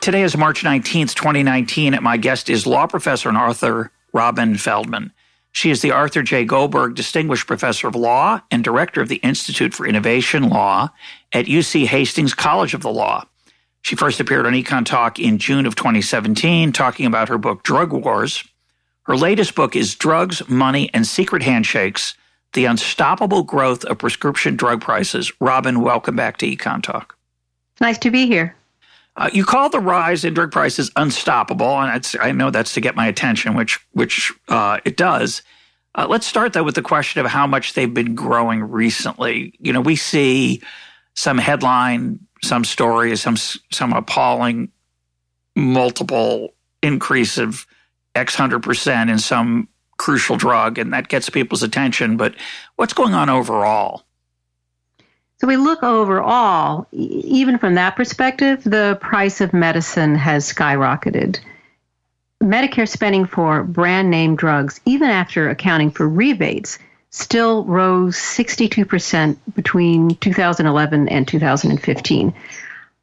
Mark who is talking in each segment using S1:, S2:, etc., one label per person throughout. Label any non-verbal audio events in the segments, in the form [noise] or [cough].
S1: Today is March 19th, 2019, and my guest is law professor and author Robin Feldman. She is the Arthur J. Goldberg Distinguished Professor of Law and Director of the Institute for Innovation Law at UC Hastings College of the Law. She first appeared on Econ Talk in June of 2017, talking about her book Drug Wars. Her latest book is Drugs, Money, and Secret Handshakes The Unstoppable Growth of Prescription Drug Prices. Robin, welcome back to Econ Talk.
S2: Nice to be here.
S1: Uh, you call the rise in drug prices unstoppable, and I know that's to get my attention, which which uh, it does. Uh, let's start though with the question of how much they've been growing recently. You know, we see some headline, some stories, some some appalling multiple increase of X hundred percent in some crucial drug, and that gets people's attention. But what's going on overall?
S2: So we look overall, even from that perspective, the price of medicine has skyrocketed. Medicare spending for brand name drugs, even after accounting for rebates, still rose 62% between 2011 and 2015.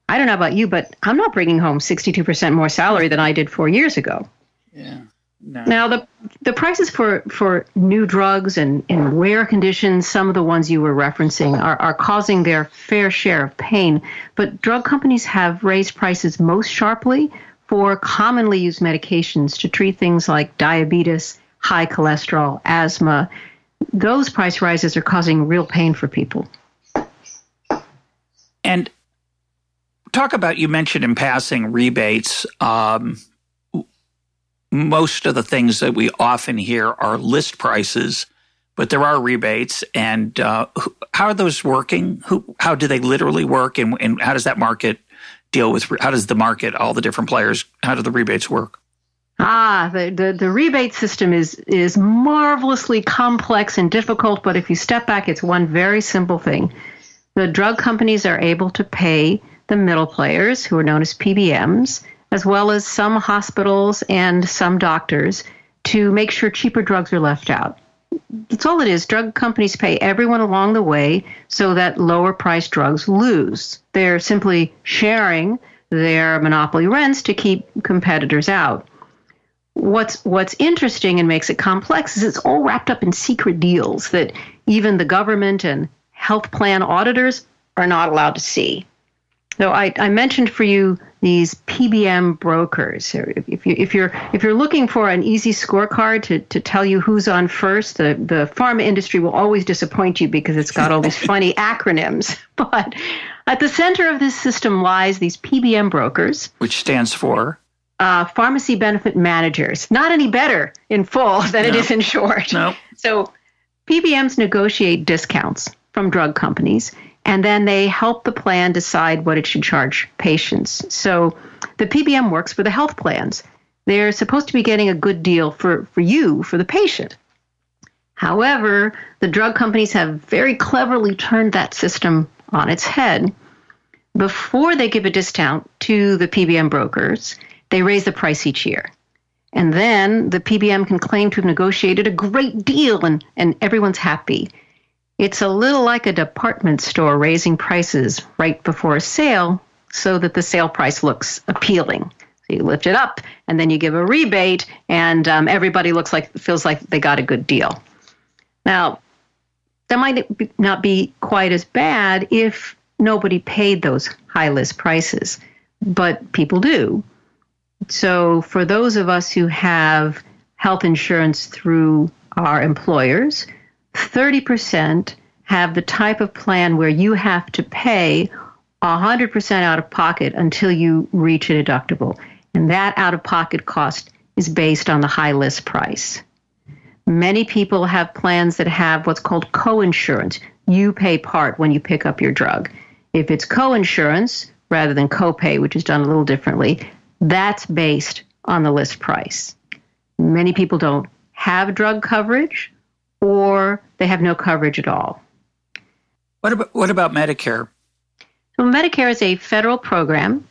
S2: I don't know about you, but I'm not bringing home 62% more salary than I did four years ago.
S1: Yeah.
S2: No. Now the the prices for, for new drugs and, and rare conditions, some of the ones you were referencing, are, are causing their fair share of pain. But drug companies have raised prices most sharply for commonly used medications to treat things like diabetes, high cholesterol, asthma. Those price rises are causing real pain for people.
S1: And talk about you mentioned in passing rebates. Um, most of the things that we often hear are list prices, but there are rebates. And uh, how are those working? Who, how do they literally work? And, and how does that market deal with? How does the market, all the different players, how do the rebates work?
S2: Ah, the, the, the rebate system is is marvelously complex and difficult, but if you step back, it's one very simple thing. The drug companies are able to pay the middle players, who are known as PBMs, as well as some hospitals and some doctors to make sure cheaper drugs are left out. That's all it is. Drug companies pay everyone along the way so that lower priced drugs lose. They're simply sharing their monopoly rents to keep competitors out. What's what's interesting and makes it complex is it's all wrapped up in secret deals that even the government and health plan auditors are not allowed to see. So I, I mentioned for you these PBM brokers. If you if you're if you're looking for an easy scorecard to, to tell you who's on first, the, the pharma industry will always disappoint you because it's got all these [laughs] funny acronyms. [laughs] But at the center of this system lies these PBM brokers,
S1: which stands for
S2: uh, pharmacy benefit managers. Not any better in full than no. it is in short.
S1: No.
S2: So PBMs negotiate discounts from drug companies and then they help the plan decide what it should charge patients. So the PBM works for the health plans. They're supposed to be getting a good deal for, for you, for the patient. However, the drug companies have very cleverly turned that system on its head. Before they give a discount to the PBM brokers, they raise the price each year. And then the PBM can claim to have negotiated a great deal and, and everyone's happy. It's a little like a department store raising prices right before a sale so that the sale price looks appealing. So you lift it up and then you give a rebate, and um, everybody looks like feels like they got a good deal. Now, that might not be quite as bad if nobody paid those high list prices, but people do. So, for those of us who have health insurance through our employers, 30% have the type of plan where you have to pay 100% out of pocket until you reach a deductible. And that out of pocket cost is based on the high list price. Many people have plans that have what's called co-insurance. You pay part when you pick up your drug. If it's co-insurance rather than copay, which is done a little differently, That's based on the list price. Many people don't have drug coverage or they have no coverage at all.
S1: What about, what about Medicare?
S2: Well, Medicare is a federal program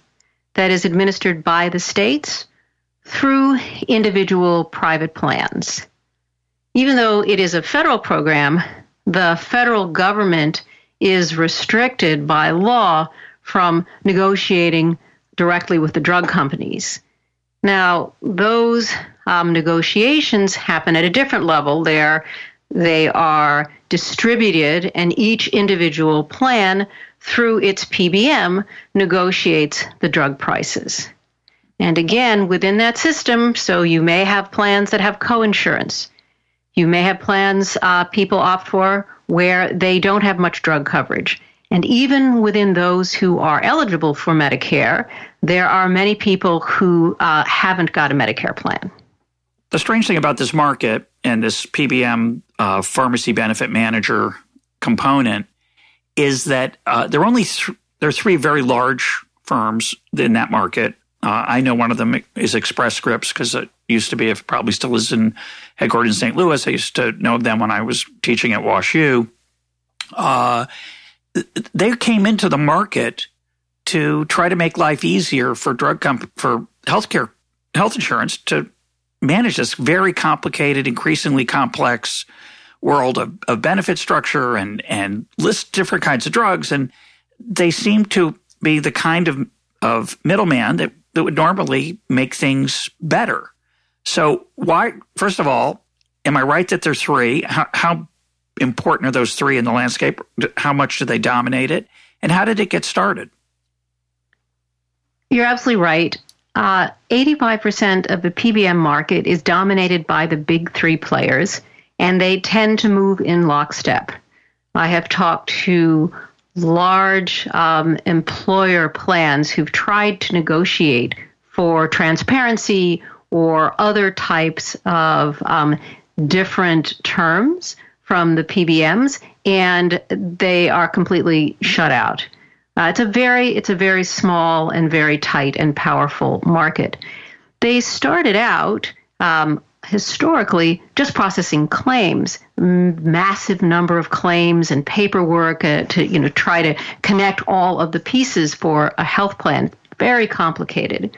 S2: that is administered by the states through individual private plans. Even though it is a federal program, the federal government is restricted by law from negotiating directly with the drug companies. Now, those um, negotiations happen at a different level. They're, they are distributed, and each individual plan, through its PBM, negotiates the drug prices. And again, within that system, so you may have plans that have coinsurance. You may have plans uh, people opt for where they don't have much drug coverage. And even within those who are eligible for Medicare, there are many people who uh, haven't got a Medicare plan.
S1: The strange thing about this market and this PBM uh, pharmacy benefit manager component is that uh, there are only th- there are three very large firms in that market. Uh, I know one of them is Express Scripts because it used to be, if probably still is in headquarters in St. Louis. I used to know them when I was teaching at WashU. Uh, they came into the market to try to make life easier for drug comp- for healthcare health insurance to manage this very complicated, increasingly complex world of, of benefit structure and and list different kinds of drugs. And they seem to be the kind of of middleman that, that would normally make things better. So why first of all, am I right that there's three? How, how important are those three in the landscape? How much do they dominate it? And how did it get started?
S2: You're absolutely right. Uh, 85% of the PBM market is dominated by the big three players, and they tend to move in lockstep. I have talked to large um, employer plans who've tried to negotiate for transparency or other types of um, different terms from the PBMs, and they are completely shut out. Uh, it's a very it's a very small and very tight and powerful market. They started out um, historically just processing claims, massive number of claims and paperwork uh, to you know try to connect all of the pieces for a health plan. Very complicated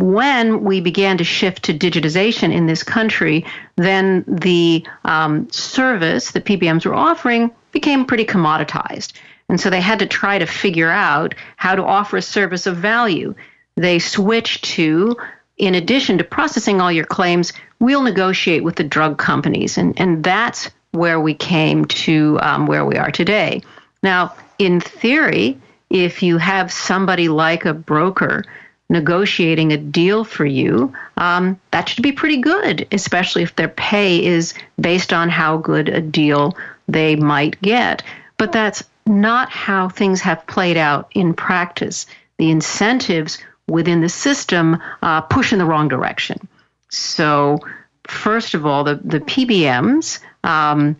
S2: when we began to shift to digitization in this country, then the um, service that PBMs were offering became pretty commoditized. And so they had to try to figure out how to offer a service of value. They switched to, in addition to processing all your claims, we'll negotiate with the drug companies. And, and that's where we came to um, where we are today. Now, in theory, if you have somebody like a broker negotiating a deal for you, um, that should be pretty good, especially if their pay is based on how good a deal they might get. But that's not how things have played out in practice. The incentives within the system uh, push in the wrong direction. So, first of all, the, the PBMs um,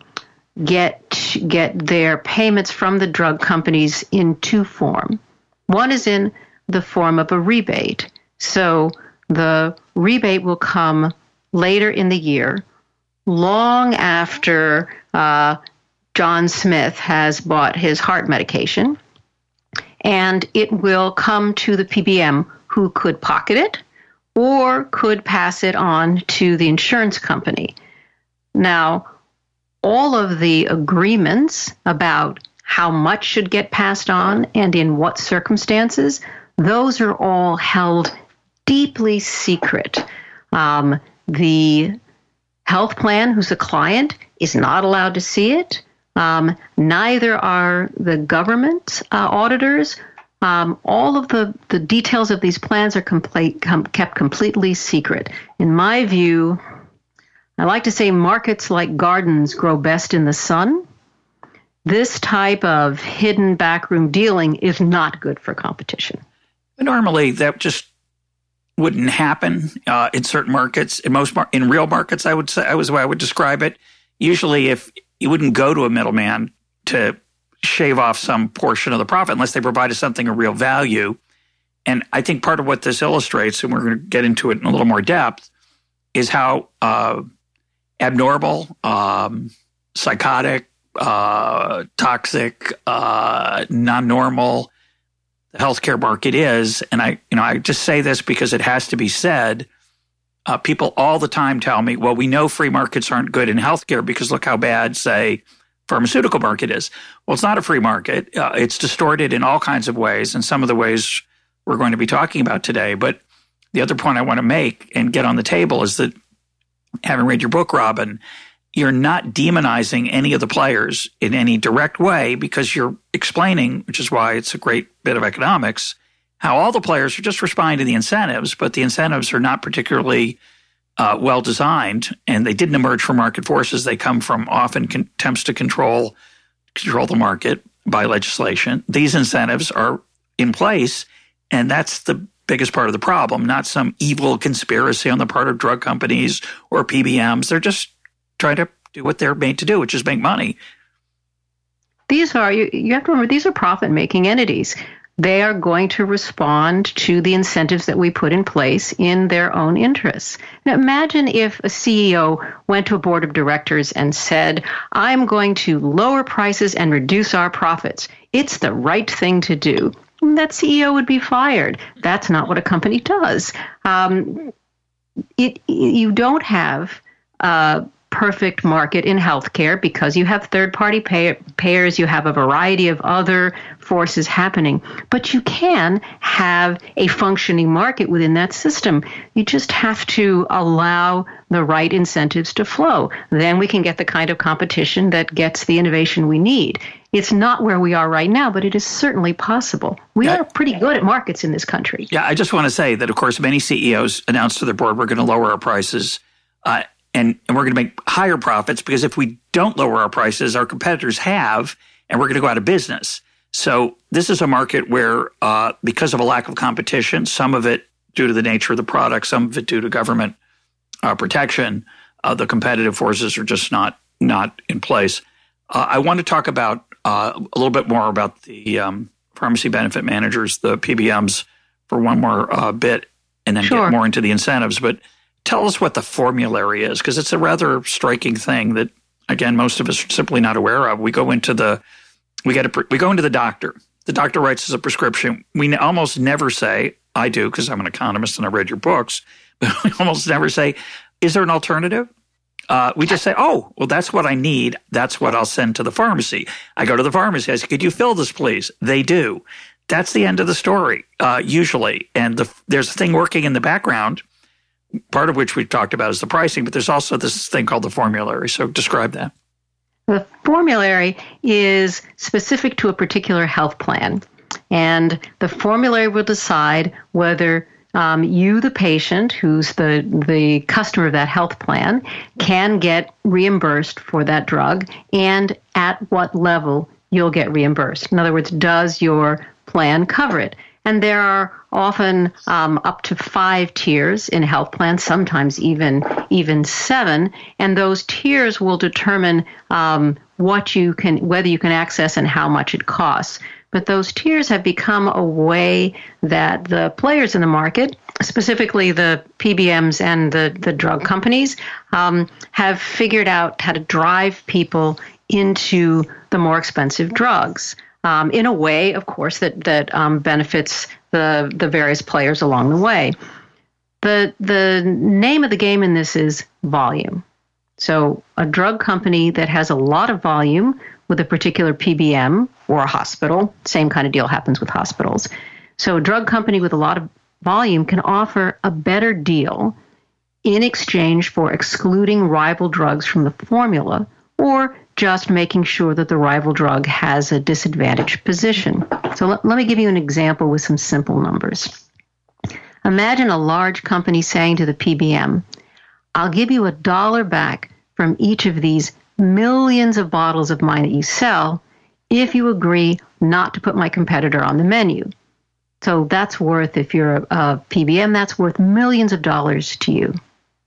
S2: get get their payments from the drug companies in two form. One is in the form of a rebate. So the rebate will come later in the year, long after uh, John Smith has bought his heart medication, and it will come to the PBM who could pocket it or could pass it on to the insurance company. Now, all of the agreements about how much should get passed on and in what circumstances those are all held deeply secret. Um, the health plan, who's a client, is not allowed to see it. Um, neither are the government uh, auditors. Um, all of the, the details of these plans are complete, com- kept completely secret. In my view, I like to say markets like gardens grow best in the sun. This type of hidden backroom dealing is not good for competition.
S1: Normally, that just wouldn't happen uh, in certain markets. In most mar- in real markets, I would say I was the way I would describe it. Usually, if you wouldn't go to a middleman to shave off some portion of the profit unless they provided something of real value, And I think part of what this illustrates, and we're going to get into it in a little more depth, is how uh, abnormal, um, psychotic, uh, toxic, uh, non-normal the healthcare market is. And I, you know, I just say this because it has to be said. Uh, people all the time tell me, "Well, we know free markets aren't good in healthcare because look how bad, say, pharmaceutical market is." Well, it's not a free market. Uh, it's distorted in all kinds of ways, and some of the ways we're going to be talking about today. But the other point I want to make and get on the table is that having read your book, Robin, you're not demonizing any of the players in any direct way because you're explaining, which is why it's a great bit of economics, how all the players are just responding to the incentives, but the incentives are not particularly uh, well designed and they didn't emerge from market forces. They come from often con- attempts to control control the market by legislation. These incentives are in place, and that's the biggest part of the problem, not some evil conspiracy on the part of drug companies or PBMs. They're just trying to do what they're made to do, which is make money.
S2: These are, you, you have to remember, these are profit making entities. They are going to respond to the incentives that we put in place in their own interests. Now, imagine if a CEO went to a board of directors and said, I'm going to lower prices and reduce our profits. It's the right thing to do. That CEO would be fired. That's not what a company does. Um, it, you don't have uh, perfect market in healthcare because you have third party pay- payers, you have a variety of other forces happening, but you can have a functioning market within that system. You just have to allow the right incentives to flow. Then we can get the kind of competition that gets the innovation we need. It's not where we are right now, but it is certainly possible. We yeah. are pretty good at markets in this country.
S1: Yeah, I just want to say that, of course, many CEOs announced to their board we're going to lower our prices. Uh, and, and we're going to make higher profits because if we don't lower our prices, our competitors have, and we're going to go out of business. So this is a market where, uh, because of a lack of competition, some of it due to the nature of the product, some of it due to government uh, protection, uh, the competitive forces are just not not in place. Uh, I want to talk about uh, a little bit more about the um, pharmacy benefit managers, the PBMs, for one more uh, bit, and then sure. get more into the incentives. But tell us what the formulary is, because it's a rather striking thing that, again, most of us are simply not aware of. We go into the we get a, we go into the doctor. The doctor writes us a prescription. We almost never say, I do because I'm an economist and I read your books, [laughs] but we almost never say, is there an alternative? Uh, we just say, oh, well, that's what I need. That's what I'll send to the pharmacy. I go to the pharmacy. I say, could you fill this, please? They do. That's the end of the story, uh, usually. And the, there's a thing working in the background part of which we talked about is the pricing, but there's also this thing called the formulary. So describe that.
S2: The formulary is specific to a particular health plan, and the formulary will decide whether um, you, the patient, who's the the customer of that health plan, can get reimbursed for that drug, and at what level you'll get reimbursed. In other words, does your plan cover it? And there are often um, up to five tiers in health plans, sometimes even even seven. And those tiers will determine um, what you can, whether you can access, and how much it costs. But those tiers have become a way that the players in the market, specifically the PBMs and the, the drug companies, um, have figured out how to drive people into the more expensive drugs um, in a way, of course, that that um, benefits the the various players along the way. The the name of the game in this is volume. So a drug company that has a lot of volume with a particular PBM or a hospital, same kind of deal happens with hospitals. So a drug company with a lot of volume can offer a better deal in exchange for excluding rival drugs from the formula or just making sure that the rival drug has a disadvantaged position. So let, let me give you an example with some simple numbers. Imagine a large company saying to the PBM, I'll give you a dollar back from each of these millions of bottles of mine that you sell if you agree not to put my competitor on the menu. So that's worth, if you're a, a PBM, that's worth millions of dollars to you.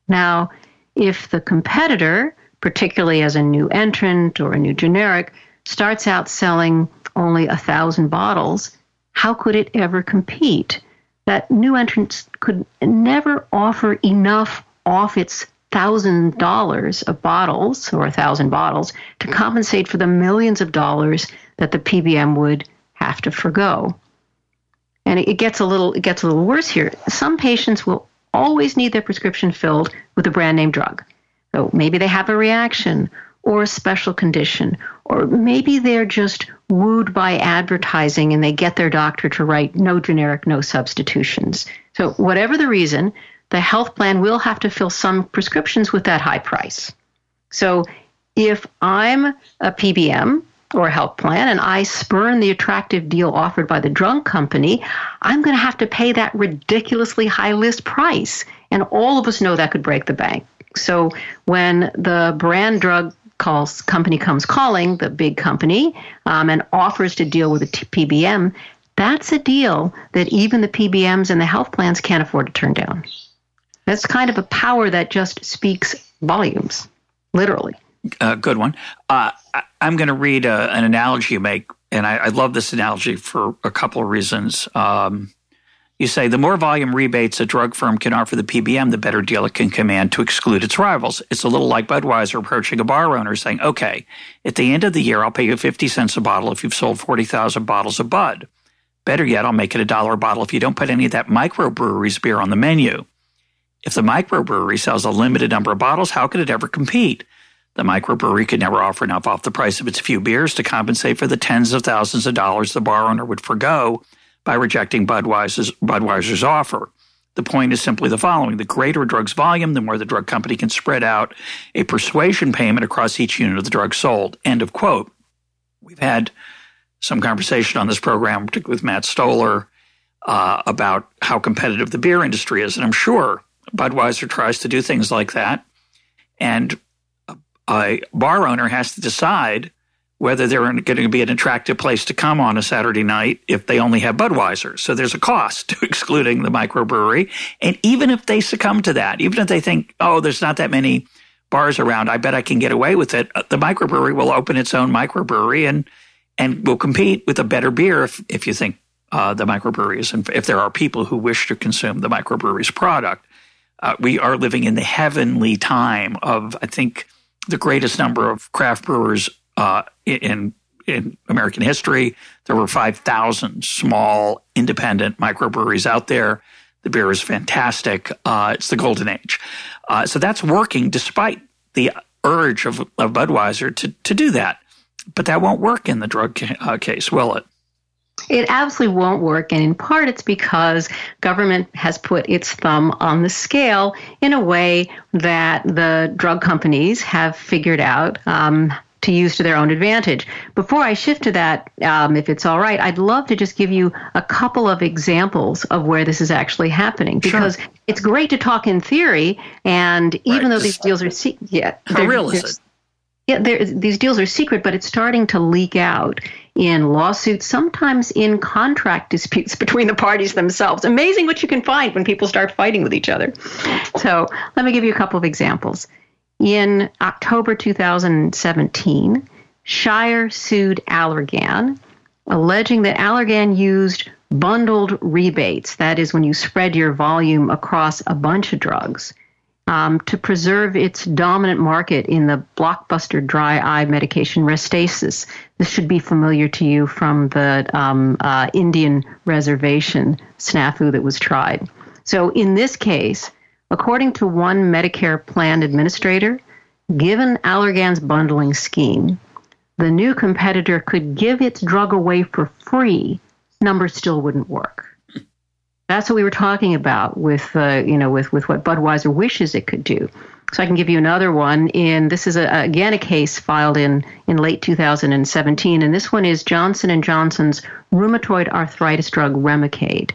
S2: Now, if the competitor particularly as a new entrant or a new generic, starts out selling only a thousand bottles, how could it ever compete? that new entrants could never offer enough off its thousand dollars of bottles or a thousand bottles to compensate for the millions of dollars that the PBM would have to forego. And it gets a little it gets a little worse here. Some patients will always need their prescription filled with a brand name drug. So maybe they have a reaction or a special condition, or maybe they're just wooed by advertising and they get their doctor to write no generic, no substitutions. So, whatever the reason, the health plan will have to fill some prescriptions with that high price. So, if I'm a PBM or a health plan and I spurn the attractive deal offered by the drug company, I'm going to have to pay that ridiculously high list price. And all of us know that could break the bank. So when the brand drug calls company comes calling the big company um, and offers to deal with a t- PBM, that's a deal that even the PBMs and the health plans can't afford to turn down. That's kind of a power that just speaks volumes, literally.
S1: Uh, good one. Uh, I, am going to read a, uh, an analogy you make, and I, I, love this analogy for a couple of reasons. Um, you say the more volume rebates a drug firm can offer the PBM, the better deal it can command to exclude its rivals. It's a little like Budweiser approaching a bar owner saying, okay, at the end of the year, I'll pay you 50 cents a bottle if you've sold 40,000 bottles of Bud. Better yet, I'll make it a dollar a bottle if you don't put any of that microbrewery's beer on the menu. If the microbrewery sells a limited number of bottles, how could it ever compete? The microbrewery could never offer enough off the price of its few beers to compensate for the tens of thousands of dollars the bar owner would forego by rejecting Budweiser's, Budweiser's offer. The point is simply the following. The greater a drug's volume, the more the drug company can spread out a persuasion payment across each unit of the drug sold. End of quote. We've had some conversation on this program, particularly with Matt Stoller, uh, about how competitive the beer industry is. And I'm sure Budweiser tries to do things like that. And a, a bar owner has to decide whether they're going to be an attractive place to come on a Saturday night if they only have Budweiser. So there's a cost to [laughs] excluding the microbrewery. And even if they succumb to that, even if they think, oh, there's not that many bars around, I bet I can get away with it, uh, the microbrewery will open its own microbrewery and and will compete with a better beer if, if you think uh, the microbreweries and if there are people who wish to consume the microbrewery's product. Uh, we are living in the heavenly time of, I think, the greatest number of craft brewers uh, in in American history. There were 5,000 small independent microbreweries out there. The beer is fantastic. Uh, it's the golden age. Uh, so that's working despite the urge of, of Budweiser to, to do that. But that won't work in the drug ca- uh, case, will it?
S2: It absolutely won't work. And in part, it's because government has put its thumb on the scale in a way that the drug companies have figured out um, to use to their own advantage. Before I shift to that, um, if it's all right, I'd love to just give you a couple of examples of where this is actually happening because sure. it's great to talk in theory, and even right. though these deals are se- yeah,
S1: how real is it?
S2: Yeah, these deals are secret, but it's starting to leak out in lawsuits, sometimes in contract disputes [laughs] between the parties themselves. Amazing what you can find when people start fighting with each other. So, let me give you a couple of examples. In October 2017, Shire sued Allergan, alleging that Allergan used bundled rebates, that is, when you spread your volume across a bunch of drugs, um, to preserve its dominant market in the blockbuster dry eye medication Restasis. This should be familiar to you from the um, uh, Indian reservation snafu that was tried. So, in this case, According to one Medicare plan administrator, given Allergan's bundling scheme, the new competitor could give its drug away for free. Numbers still wouldn't work. That's what we were talking about with, uh, you know, with, with what Budweiser wishes it could do. So I can give you another one. In this is a, again a case filed in in late 2017, and this one is Johnson and Johnson's rheumatoid arthritis drug Remicade.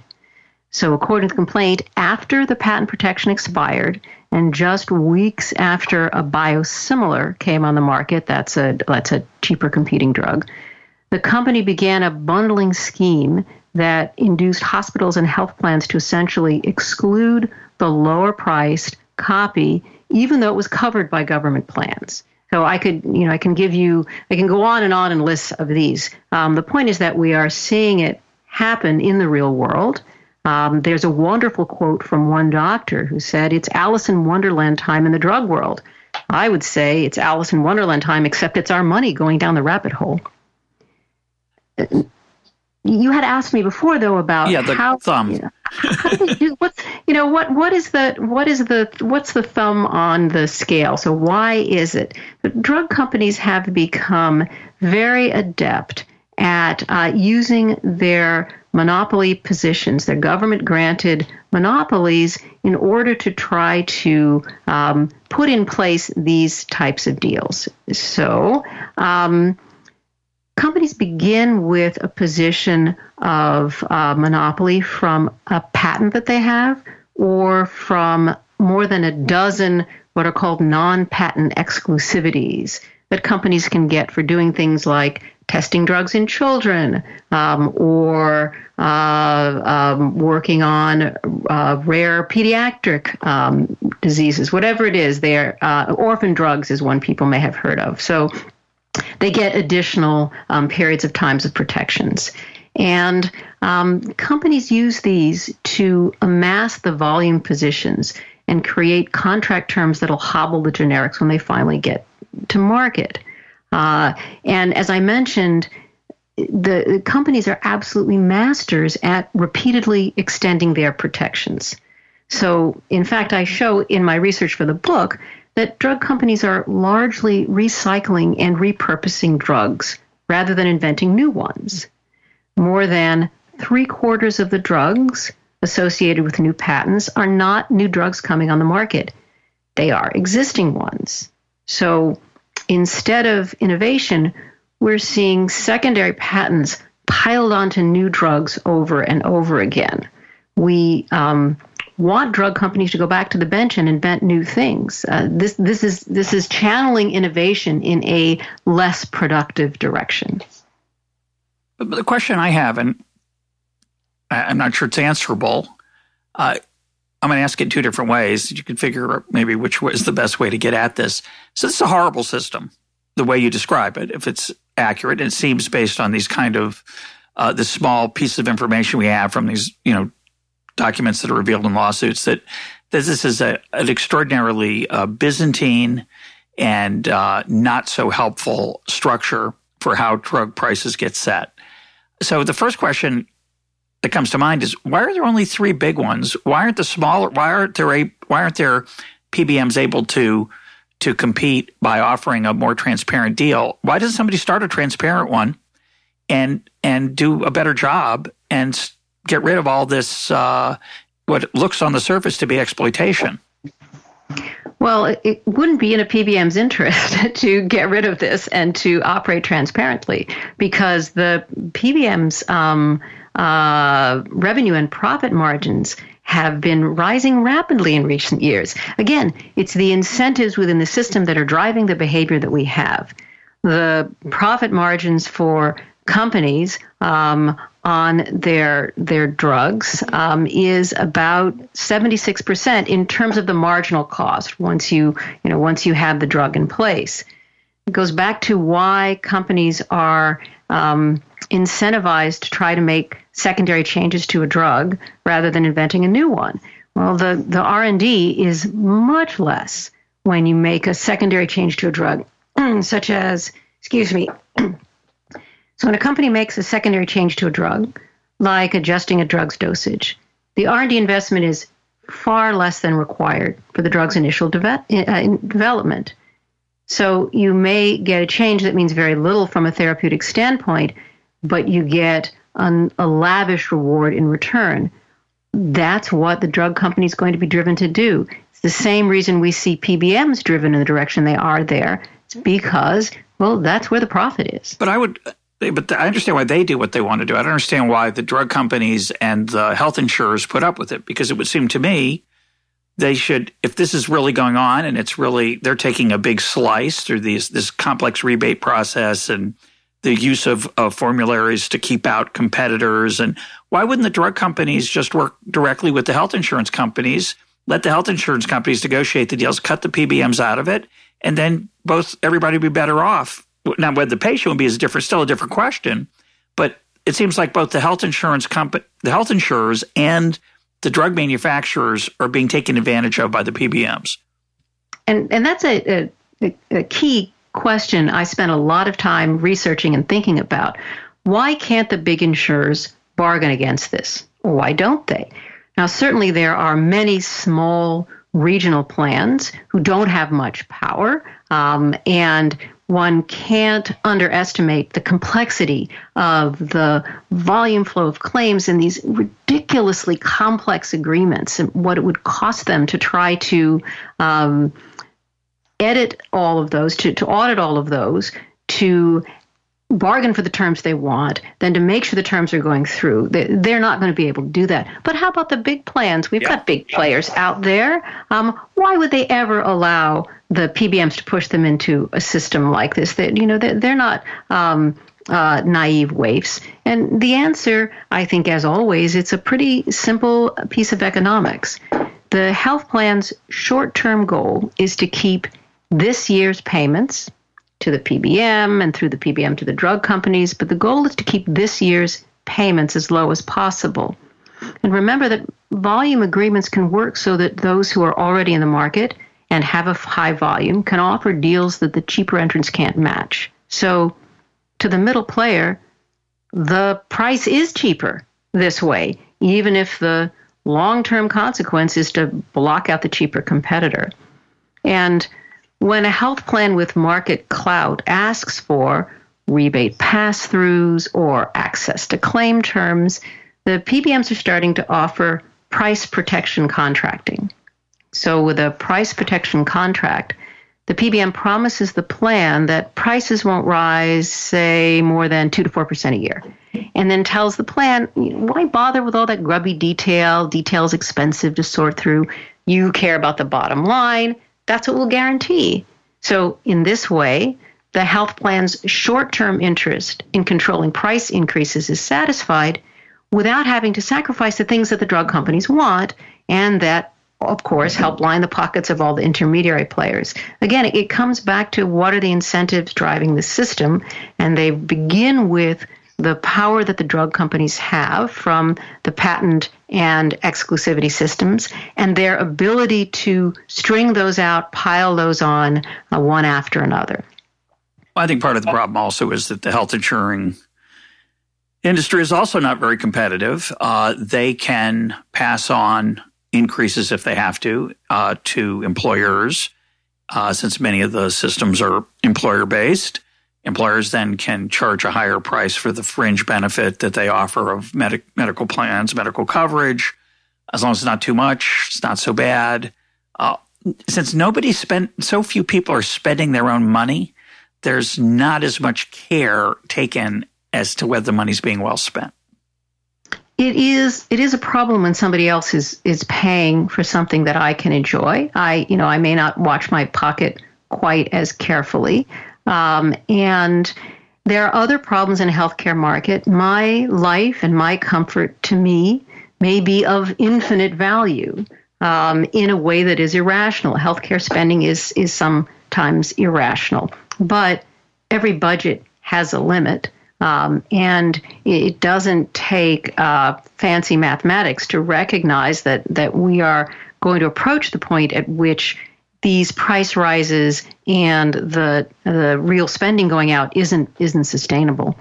S2: So, according to the complaint, after the patent protection expired and just weeks after a biosimilar came on the market, that's a, that's a cheaper competing drug, the company began a bundling scheme that induced hospitals and health plans to essentially exclude the lower priced copy, even though it was covered by government plans. So I could, you know, I can give you, I can go on and on and lists of these. Um, the point is that we are seeing it happen in the real world. Um, there's a wonderful quote from one doctor who said, It's Alice in Wonderland time in the drug world. I would say it's Alice in Wonderland time, except it's our money going down the rabbit hole. You had asked me before, though, about
S1: yeah, the
S2: how,
S1: thumb.
S2: You know, how what's, you know, what, what is the, what is the, what's the thumb on the scale? So why is it that drug companies have become very adept at uh, using their monopoly positions, their government granted monopolies, in order to try to um, put in place these types of deals. So, um, companies begin with a position of uh, monopoly from a patent that they have or from more than a dozen what are called non patent exclusivities that companies can get for doing things like testing drugs in children um, or uh, um, working on uh, rare pediatric um, diseases, whatever it is. There, uh, orphan drugs is one people may have heard of. So they get additional um, periods of times of protections. And um, companies use these to amass the volume positions and create contract terms that'll hobble the generics when they finally get to market. Uh, and as I mentioned, the, the companies are absolutely masters at repeatedly extending their protections. So, in fact, I show in my research for the book that drug companies are largely recycling and repurposing drugs rather than inventing new ones. More than three quarters of the drugs associated with new patents are not new drugs coming on the market, they are existing ones. So, instead of innovation, we're seeing secondary patents piled onto new drugs over and over again. We um, want drug companies to go back to the bench and invent new things. Uh, this this is this is channeling innovation in a less productive direction.
S1: But the question I have, and I'm not sure it's answerable. Uh, I'm going to ask it two different ways. You can figure out maybe which is the best way to get at this. So this is a horrible system, the way you describe it. If it's accurate, it seems based on these kind of uh, the small piece of information we have from these, you know, documents that are revealed in lawsuits that, that this is a, an extraordinarily uh, Byzantine and uh, not so helpful structure for how drug prices get set. So the first question that comes to mind is why are there only three big ones? Why aren't the smaller? Why aren't there? Why aren't there PBMs able to to compete by offering a more transparent deal? Why doesn't somebody start a transparent one and and do a better job and get rid of all this uh, what looks on the surface to be exploitation?
S2: Well, it wouldn't be in a PBM's interest [laughs] to get rid of this and to operate transparently because the PBM's um, uh, revenue and profit margins have been rising rapidly in recent years. Again, it's the incentives within the system that are driving the behavior that we have. The profit margins for companies um, on their their drugs um, is about 76% in terms of the marginal cost once you you know once you have the drug in place. It goes back to why companies are um, incentivized to try to make secondary changes to a drug rather than inventing a new one. Well, the, the R&D is much less when you make a secondary change to a drug, [clears throat] such as, excuse me, [clears throat] so when a company makes a secondary change to a drug, like adjusting a drug's dosage, the R&D investment is far less than required for the drug's initial uh, development. So you may get a change that means very little from a therapeutic standpoint, but you get an, a lavish reward in return. That's what the drug company is going to be driven to do. It's the same reason we see PBMs driven in the direction they are there. It's because, well, that's where the profit is.
S1: But I would, but I understand why they do what they want to do. I don't understand why the drug companies and the health insurers put up with it because it would seem to me they should, if this is really going on and it's really, they're taking a big slice through these, this complex rebate process and the use of, of formularies to keep out competitors. And why wouldn't the drug companies just work directly with the health insurance companies? Let the health insurance companies negotiate the deals, cut the PBMs out of it, and then both everybody would be better off. Now, whether the patient would be is different, still a different question. But it seems like both the health insurance company, the health insurers, and the drug manufacturers are being taken advantage of by the PBMs.
S2: And and that's a, a, a key question I spent a lot of time researching and thinking about. Why can't the big insurers bargain against this? Why don't they? Now, certainly there are many small regional plans who don't have much power, um, and one can't underestimate the complexity of the volume flow of claims and these ridiculously complex agreements and what it would cost them to try to um, edit all of those, to, to audit all of those, to bargain for the terms they want, then to make sure the terms are going through. They're not going to be able to do that. But how about the big plans? We've yeah. got big players out there. Um, why would they ever allow the PBMs to push them into a system like this? That you know, they're not. Um, uh, naive waifs? And the answer, I think, as always, it's a pretty simple piece of economics. The health plan's short term goal is to keep this year's payments to the PBM and through the PBM to the drug companies, but the goal is to keep this year's payments as low as possible. And remember that volume agreements can work so that those who are already in the market and have a high volume can offer deals that the cheaper entrants can't match. So, to the middle player, the price is cheaper this way, even if the long term consequence is to block out the cheaper competitor. And when a health plan with market clout asks for rebate pass throughs or access to claim terms, the PBMs are starting to offer price protection contracting. So, with a price protection contract, the PBM promises the plan that prices won't rise, say, more than 2 to 4% a year. And then tells the plan, why bother with all that grubby detail? Detail's expensive to sort through. You care about the bottom line that's what we'll guarantee. So, in this way, the health plan's short term interest in controlling price increases is satisfied without having to sacrifice the things that the drug companies want and that, of course, help line the pockets of all the intermediary players. Again, it comes back to what are the incentives driving the system, and they begin with the power that the drug companies have from the patent and exclusivity systems and their ability to string those out, pile those on uh, one after another.
S1: I think part of the problem also is that the health insuring industry is also not very competitive. Uh, they can pass on increases if they have to uh, to employers, uh, since many of the systems are employer based. Employers then can charge a higher price for the fringe benefit that they offer of med- medical plans, medical coverage. As long as it's not too much, it's not so bad. Uh, since nobody spent, so few people are spending their own money, there's not as much care taken as to whether the money's being well spent.
S2: It is it is a problem when somebody else is is paying for something that I can enjoy. I you know I may not watch my pocket quite as carefully, um, and there are other problems in healthcare market. My life and my comfort to me may be of infinite value um, in a way that is irrational. Healthcare spending is is sometimes irrational, but every budget has a limit. Um, and it doesn't take uh, fancy mathematics to recognize that that we are going to approach the point at which these price rises and the the real spending going out isn't isn't sustainable.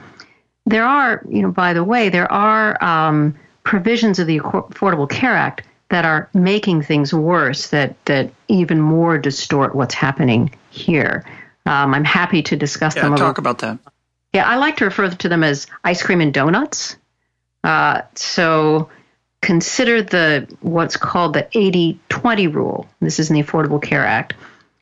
S2: There are, you know, by the way, there are um, provisions of the Affordable Care Act that are making things worse that that even more distort what's happening here. Um, I'm happy to discuss
S1: yeah,
S2: them.
S1: Talk about that.
S2: Yeah, I like to refer to them as ice cream and donuts. Uh, so consider the what's called the 80-20 rule. This is in the Affordable Care Act.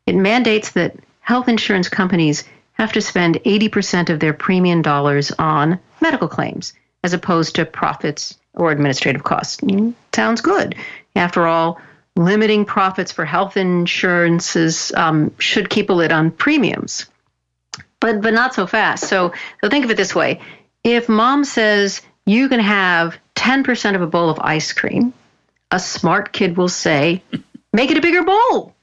S2: It mandates that health insurance companies have to spend 80% of their premium dollars on medical claims as opposed to profits or administrative costs. Mm, sounds good. After all, limiting profits for health insurances um, should keep a lid on premiums. But, but not so fast. So, so think of it this way. If mom says you can have 10% of a bowl of ice cream, a smart kid will say, make it a bigger bowl.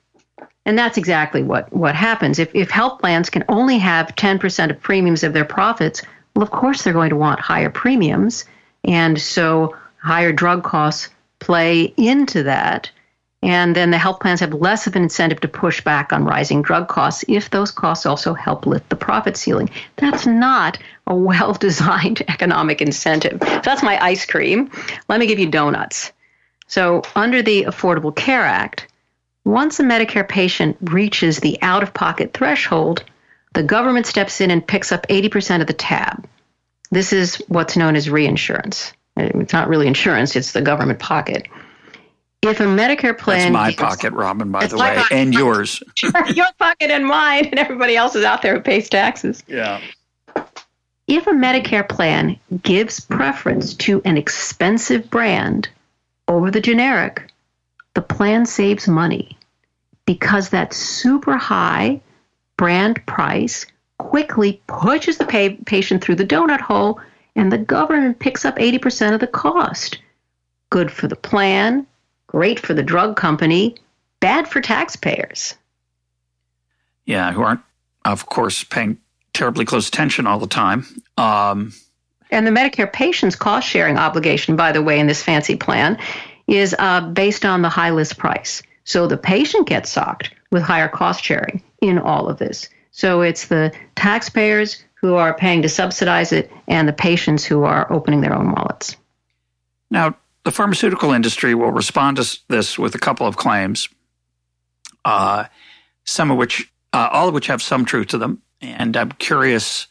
S2: And that's exactly what, what happens. If, if health plans can only have 10% of premiums of their profits, Well, of course, they're going to want higher premiums. And so higher drug costs play into that. And then the health plans have less of an incentive to push back on rising drug costs if those costs also help lift the profit ceiling. That's not a well designed [laughs] economic incentive. So that's my ice cream. Let me give you donuts. So, under the Affordable Care Act, once a Medicare patient reaches the out of pocket threshold, the government steps in and picks up 80% of the tab. This is what's known as reinsurance. It's not really insurance, it's the government pocket. If a Medicare plan.
S1: That's my pocket, Robin, by the way, pocket. and [laughs] yours.
S2: Your pocket and mine, and everybody else is out there who pays taxes.
S1: Yeah.
S2: If a Medicare plan gives preference to an expensive brand over the generic, the plan saves money because that super high brand price quickly pushes the pay- patient through the donut hole and the government picks up 80% of the cost. Good for the plan, great for the drug company, bad for taxpayers.
S1: Yeah, who aren't, of course, paying terribly close attention all the time. Um,
S2: and the Medicare patient's cost sharing obligation, by the way, in this fancy plan, is uh, based on the high list price. So the patient gets socked with higher cost sharing in all of this. So it's the taxpayers who are paying to subsidize it and the patients who are opening their own wallets.
S1: Now, the pharmaceutical industry will respond to this with a couple of claims, uh, some of which, uh, all of which have some truth to them. And I'm curious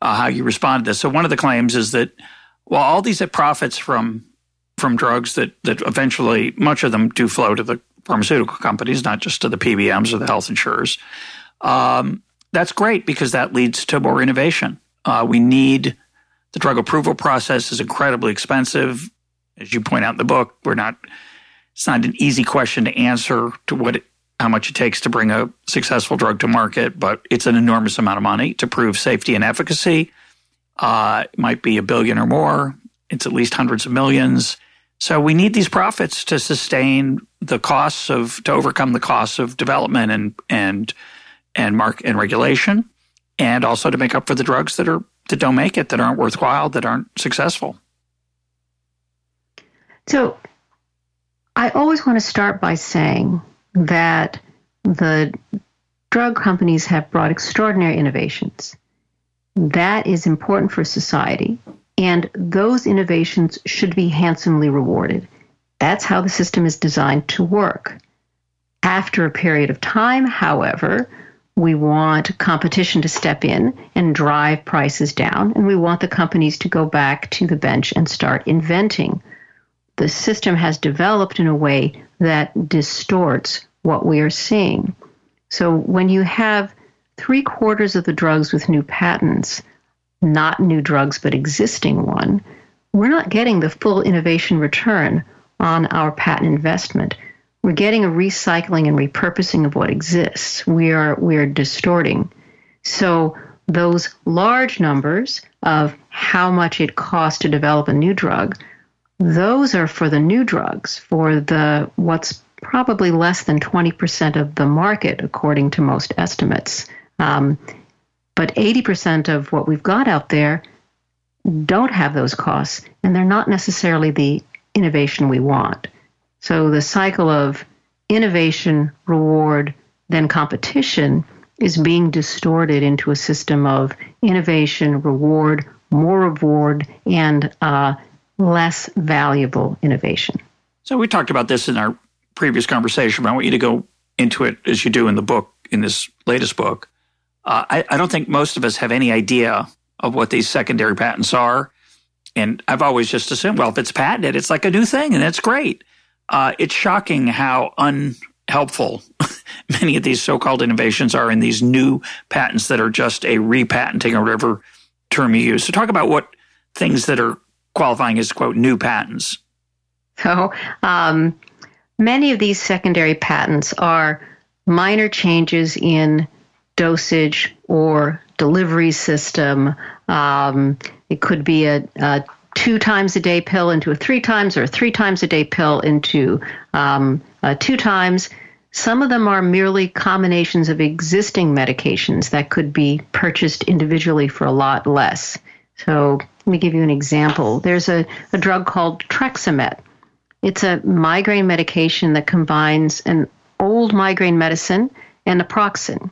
S1: uh, how you respond to this. So, one of the claims is that while all these profits from from drugs that that eventually much of them do flow to the pharmaceutical companies, not just to the PBMs or the health insurers. Um, that's great because that leads to more innovation. Uh, we need the drug approval process is incredibly expensive. As you point out in the book, we're not. It's not an easy question to answer to what it, how much it takes to bring a successful drug to market, but it's an enormous amount of money to prove safety and efficacy. Uh, it might be a billion or more. It's at least hundreds of millions. So we need these profits to sustain the costs of to overcome the costs of development and and and mark and regulation, and also to make up for the drugs that are that don't make it, that aren't worthwhile, that aren't successful.
S2: So, I always want to start by saying that the drug companies have brought extraordinary innovations. That is important for society, and those innovations should be handsomely rewarded. That's how the system is designed to work. After a period of time, however, we want competition to step in and drive prices down, and we want the companies to go back to the bench and start inventing. The system has developed in a way that distorts what we are seeing. So when you have three quarters of the drugs with new patents, not new drugs but existing one, we're not getting the full innovation return on our patent investment we're getting a recycling and repurposing of what exists. We are we are distorting. So those large numbers of how much it costs to develop a new drug, those are for the new drugs, for the what's probably less than 20% of the market, according to most estimates. Um, but 80% of what we've got out there don't have those costs, and they're not necessarily the innovation we want. So the cycle of innovation, reward, then competition is being distorted into a system of innovation, reward, more reward, and uh, less valuable innovation.
S1: So we talked about this in our previous conversation, but I want you to go into it as you do in the book, in this latest book. Uh, I, I don't think most of us have any idea of what these secondary patents are. And I've always just assumed, well, if it's patented, it's like a new thing and it's great. Uh, it's shocking how unhelpful [laughs] many of these so-called innovations are in these new patents that are just a repatenting or whatever term you use. So talk about what things that are qualifying as quote new patents.
S2: So um, many of these secondary patents are minor changes in dosage or delivery system. Um, it could be a, a two times a day pill into a three times or a three times a day pill into um, two times. Some of them are merely combinations of existing medications that could be purchased individually for a lot less. So let me give you an example. There's a, a drug called Treximet. It's a migraine medication that combines an old migraine medicine and naproxen.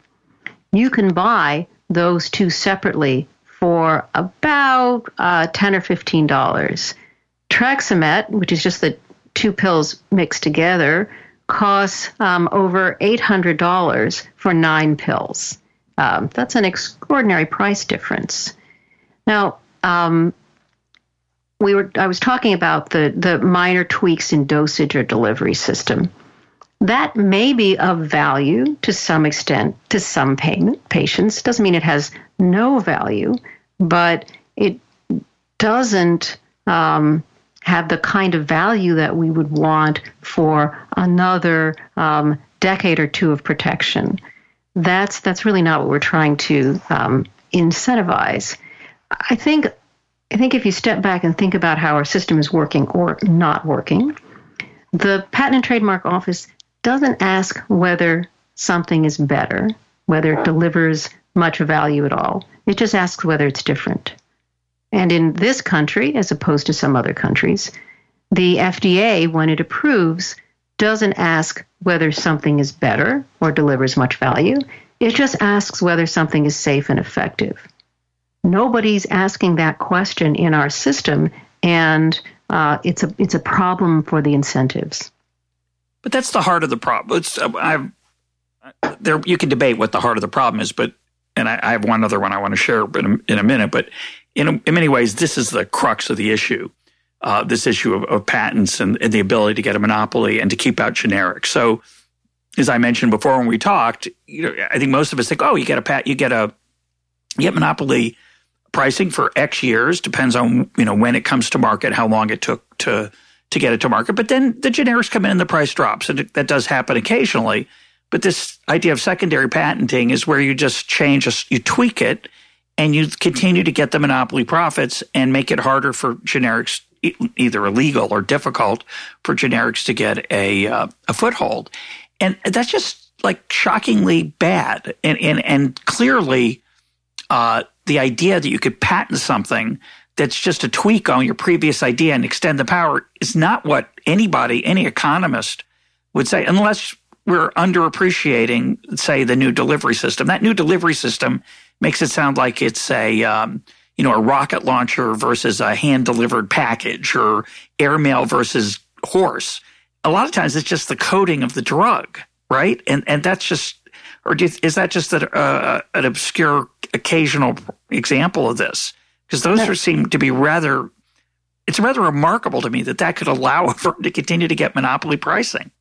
S2: You can buy those two separately for about uh, 10 or 15 dollars. Treximet, which is just the two pills mixed together, costs um, over $800 for nine pills. Um, that's an extraordinary price difference. Now, um, we were I was talking about the the minor tweaks in dosage or delivery system. That may be of value to some extent to some payment, patients. Doesn't mean it has no value, but it doesn't um, have the kind of value that we would want for another um, decade or two of protection. That's that's really not what we're trying to um, incentivize. I think I think if you step back and think about how our system is working or not working, the Patent and Trademark Office doesn't ask whether something is better, whether it delivers much value at all. It just asks whether it's different. And in this country, as opposed to some other countries, the FDA, when it approves, doesn't ask whether something is better or delivers much value. It just asks whether something is safe and effective. Nobody's asking that question in our system, and uh, it's a it's a problem for the incentives.
S1: But that's the heart of the problem. It's uh, I've there you can debate what the heart of the problem is, but and I, I have one other one I want to share in a, in a minute. But in, in many ways, this is the crux of the issue. Uh, this issue of, of patents and, and, the ability to get a monopoly and to keep out generics. So, as I mentioned before when we talked, you know, I think most of us think, oh, you get a pat, you get a, you get monopoly pricing for X years, depends on you know when it comes to market, how long it took to to get it to market. But then the generics come in and the price drops, and that does happen occasionally. But this idea of secondary patenting is where you just change, you tweak it, and you continue to get the monopoly profits and make it harder for generics, either illegal or difficult for generics to get a uh, a foothold. And that's just like shockingly bad, and and and clearly. Uh, the idea that you could patent something that's just a tweak on your previous idea and extend the power is not what anybody, any economist would say, unless we're underappreciating, say, the new delivery system. That new delivery system makes it sound like it's a, um, you know, a rocket launcher versus a hand delivered package or airmail versus horse. A lot of times it's just the coating of the drug, right? And and that's just or you, is that just a, uh, an obscure occasional example of this? Because those are, seem to be rather. It's rather remarkable to me that that could allow [laughs] a firm to continue to get monopoly pricing.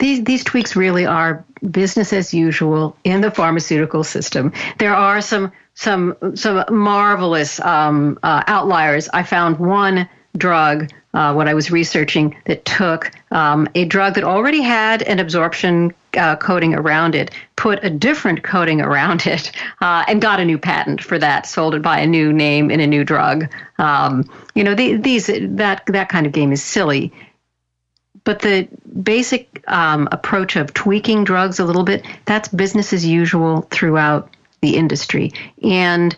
S2: These these tweaks really are business as usual in the pharmaceutical system. There are some some some marvelous um, uh, outliers. I found one drug uh, when I was researching that took um, a drug that already had an absorption uh, coating around it, put a different coating around it, [laughs] uh, and got a new patent for that, sold it by a new name in a new drug. Um, you know, the, these that that kind of game is silly. But the basic um, approach of tweaking drugs a little bit, that's business as usual throughout the industry. And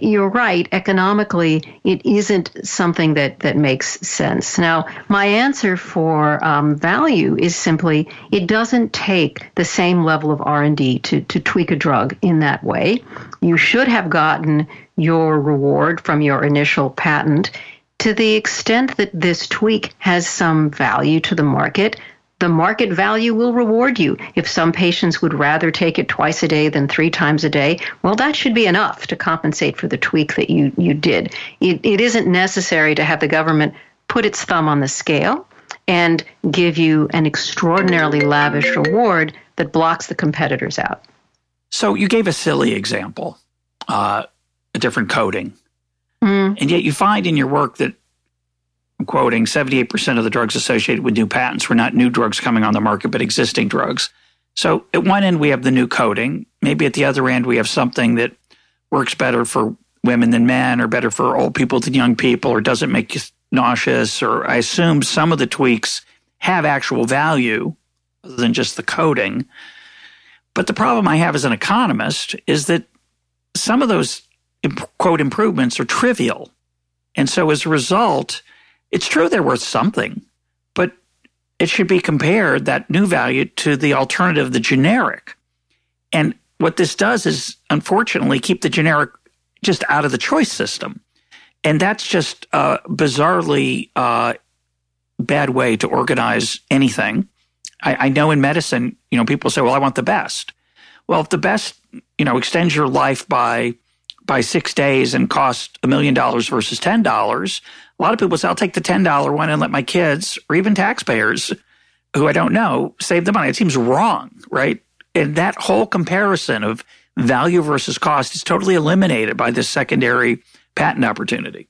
S2: you're right. Economically, it isn't something that, that makes sense. Now, my answer for um, value is simply it doesn't take the same level of R&D to, to tweak a drug in that way. You should have gotten your reward from your initial patent. To the extent that this tweak has some value to the market, the market value will reward you. If some patients would rather take it twice a day than three times a day, well, that should be enough to compensate for the tweak that you, you did. It, it isn't necessary to have the government put its thumb on the scale and give you an extraordinarily lavish reward that blocks the competitors out.
S1: So you gave a silly example, uh, a different coating. Mm. And yet you find in your work that quoting 78% of the drugs associated with new patents were not new drugs coming on the market, but existing drugs. So at one end, we have the new coating. Maybe at the other end, we have something that works better for women than men or better for old people than young people or doesn't make you nauseous. Or I assume some of the tweaks have actual value other than just the coating. But the problem I have as an economist is that some of those quote improvements are trivial. And so as a result, it's true they're worth something, but it should be compared that new value to the alternative, the generic. And what this does is unfortunately keep the generic just out of the choice system. And that's just a bizarrely uh, bad way to organize anything. I, I know in medicine, you know, people say, well, I want the best. Well, if the best, you know, extends your life by by six days and cost a million dollars versus ten dollars, a lot of people say, I'll take the ten dollar one and let my kids or even taxpayers who I don't know save the money. It seems wrong, right? And that whole comparison of value versus cost is totally eliminated by this secondary patent opportunity.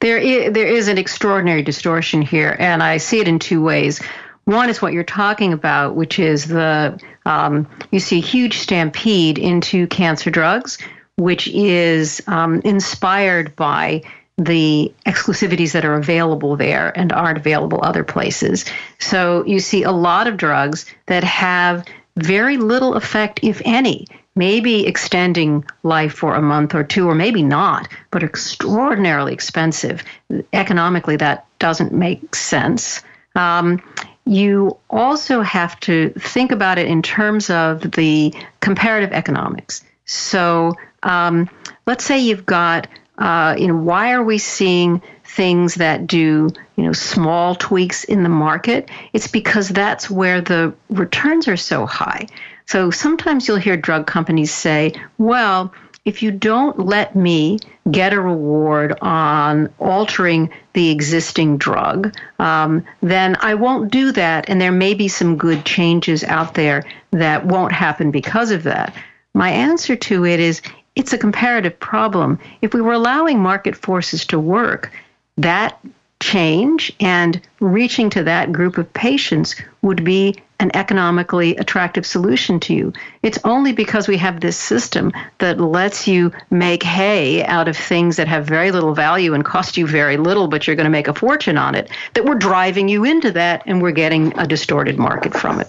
S2: There is, there is an extraordinary distortion here, and I see it in two ways. One is what you're talking about, which is the um, you see huge stampede into cancer drugs, which is um, inspired by the exclusivities that are available there and aren't available other places. So you see a lot of drugs that have very little effect, if any, maybe extending life for a month or two, or maybe not, but extraordinarily expensive. Economically, that doesn't make sense. Um, you also have to think about it in terms of the comparative economics. So um, let's say you've got, uh, you know, why are we seeing things that do, you know, small tweaks in the market? It's because that's where the returns are so high. So sometimes you'll hear drug companies say, well, if you don't let me get a reward on altering the existing drug, um, then I won't do that. And there may be some good changes out there that won't happen because of that. My answer to it is it's a comparative problem. If we were allowing market forces to work, that change and reaching to that group of patients would be an economically attractive solution to you. It's only because we have this system that lets you make hay out of things that have very little value and cost you very little, but you're going to make a fortune on it, that we're driving you into that and we're getting a distorted market from it.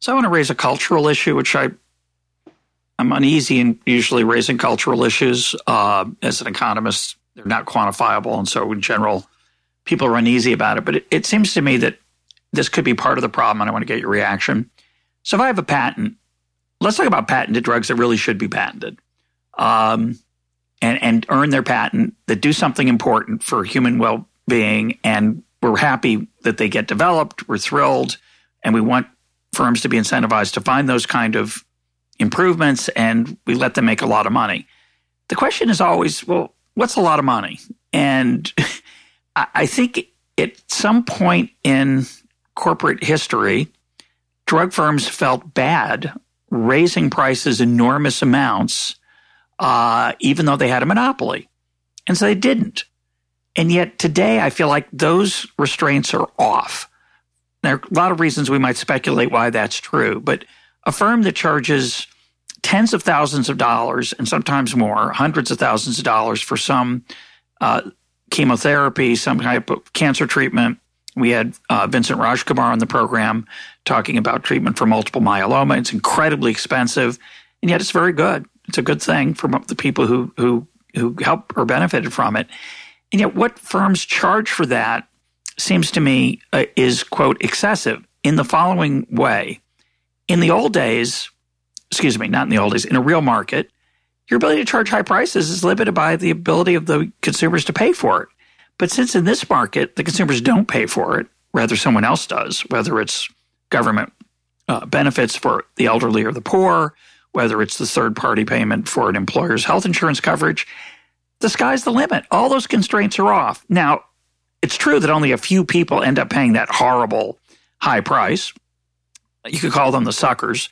S1: So I want to raise a cultural issue, which I I'm uneasy in usually raising cultural issues. Uh, as an economist, they're not quantifiable, and so in general, people are uneasy about it. But it, it seems to me that this could be part of the problem, and I want to get your reaction. So if I have a patent, let's talk about patented drugs that really should be patented, um, and and earn their patent that do something important for human well being, and we're happy that they get developed. We're thrilled, and we want firms to be incentivized to find those kind of improvements, and we let them make a lot of money. The question is always, well, what's a lot of money? And [laughs] I think at some point in corporate history, drug firms felt bad raising prices enormous amounts, uh, even though they had a monopoly. And so they didn't. And yet today, I feel like those restraints are off. There are a lot of reasons we might speculate why that's true, but a firm that charges tens of thousands of dollars and sometimes more, hundreds of thousands of dollars for some uh, chemotherapy, some type of cancer treatment, we had uh, Vincent Rajkumar on the program talking about treatment for multiple myeloma. It's incredibly expensive, and yet it's very good. It's a good thing for the people who who who help or benefited from it. And yet, what firms charge for that seems to me uh, is quote excessive in the following way. In the old days, excuse me, not in the old days, in a real market, your ability to charge high prices is limited by the ability of the consumers to pay for it. But since in this market, the consumers don't pay for it, rather someone else does, whether it's government uh, benefits for the elderly or the poor, whether it's the third party payment for an employer's health insurance coverage, the sky's the limit. All those constraints are off. Now, it's true that only a few people end up paying that horrible high price. You could call them the suckers.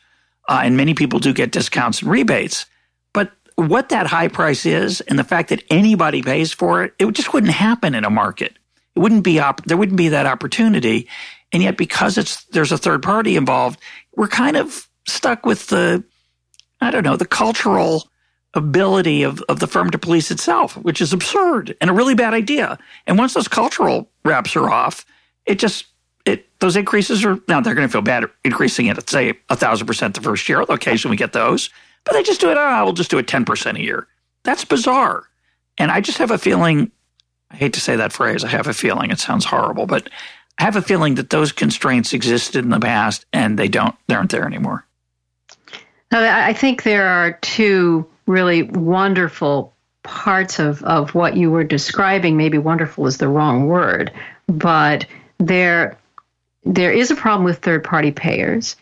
S1: Uh, and many people do get discounts and rebates But what that high price is and the fact that anybody pays for it, it just wouldn't happen in a market. It wouldn't be op- there wouldn't be that opportunity. And yet because it's there's a third party involved, we're kind of stuck with the I don't know, the cultural ability of, of the firm to police itself, which is absurd and a really bad idea. And once those cultural wraps are off, it just those increases are now they're going to feel bad increasing it at say a thousand percent the first year. Occasionally we get those, but they just do it. Oh, we'll just do it 10% a year. That's bizarre. And I just have a feeling, I hate to say that phrase, I have a feeling it sounds horrible, but I have a feeling that those constraints existed in the past and they don't, they aren't there anymore.
S2: I think there are two really wonderful parts of, of what you were describing. Maybe wonderful is the wrong word, but there there is a problem with third party payers.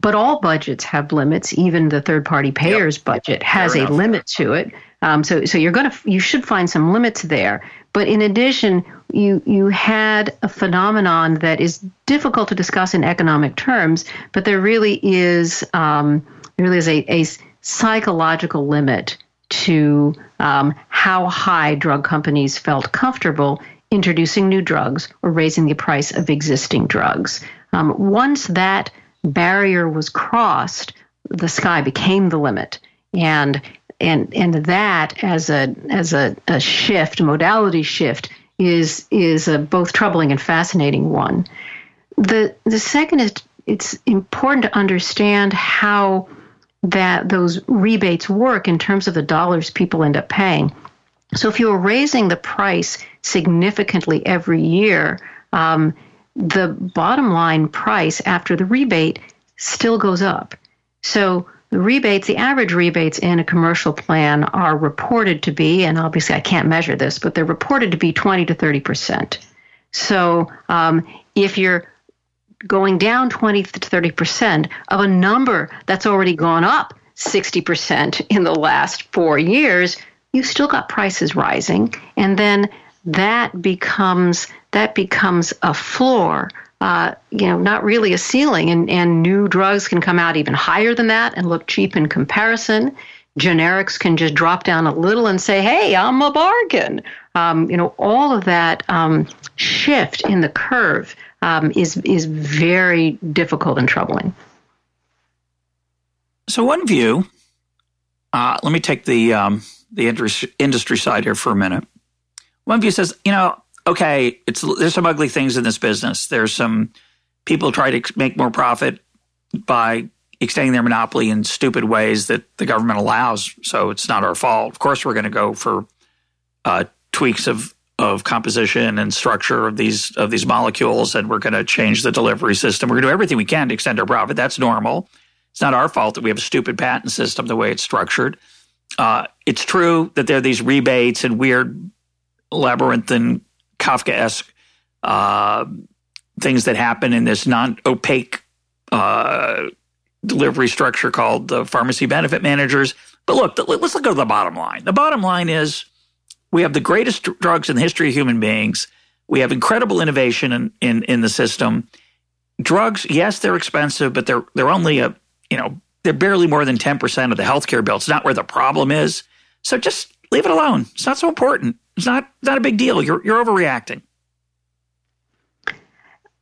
S2: But all budgets have limits. Even the third party payers yep. budget has Fair a enough. limit to it. Um, so so you're gonna you should find some limits there. But in addition, you you had a phenomenon that is difficult to discuss in economic terms, but there really is um, there really is a, a psychological limit to um, how high drug companies felt comfortable introducing new drugs or raising the price of existing drugs. Um, once that barrier was crossed, the sky became the limit, and and and that as a as a, a shift, modality shift, is is a both troubling and fascinating one. The the second is it's important to understand how that those rebates work in terms of the dollars people end up paying. So if you're raising the price significantly every year, um, the bottom line price after the rebate still goes up. So the rebates, the average rebates in a commercial plan are reported to be, and obviously I can't measure this, but they're reported to be 20 to 30 percent. So um, if you're going down 20 to 30 percent of a number that's already gone up 60 percent in the last four years, you've still got prices rising, and then that becomes that becomes a floor. Uh, you know, not really a ceiling, and, and new drugs can come out even higher than that and look cheap in comparison. Generics can just drop down a little and say, "Hey, I'm a bargain." Um, you know, all of that um, shift in the curve um, is is very difficult and troubling.
S1: So, one view. Uh, let me take the um, the industry side here for a minute. One view says, you know, okay, it's there's some ugly things in this business. There's some people try to make more profit by extending their monopoly in stupid ways that the government allows. So it's not our fault. Of course, we're going to go for uh, tweaks of of composition and structure of these of these molecules, and we're going to change the delivery system. We're going to do everything we can to extend our profit. That's normal. It's not our fault that we have a stupid patent system the way it's structured. Uh, it's true that there are these rebates and weird labyrinthine Kafkaesque uh, things that happen in this non-opaque uh, delivery structure called the pharmacy benefit managers. But look, let's look at the bottom line. The bottom line is we have the greatest drugs in the history of human beings. We have incredible innovation in, in, in the system. Drugs, yes, they're expensive, but they're they're only a you know they're barely more than ten percent of the healthcare bill. It's not where the problem is. So just leave it alone. It's not so important. It's not not a big deal. You're you're overreacting.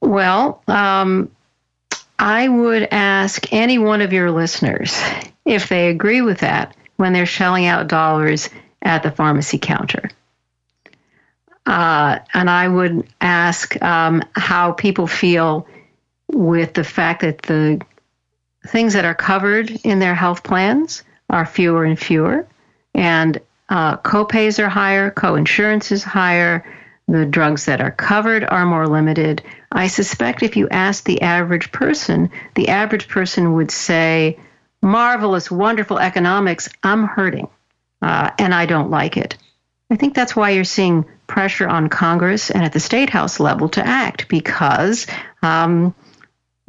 S2: Well, um, I would ask any one of your listeners if they agree with that when they're shelling out dollars at the pharmacy counter. Uh, and I would ask um, how people feel with the fact that the things that are covered in their health plans are fewer and fewer, and uh, copays are higher, co-insurance is higher, the drugs that are covered are more limited. I suspect if you ask the average person, the average person would say, "Marvelous, wonderful economics. I'm hurting." uh, and I don't like it. I think that's why you're seeing pressure on Congress and at the state house level to act because um,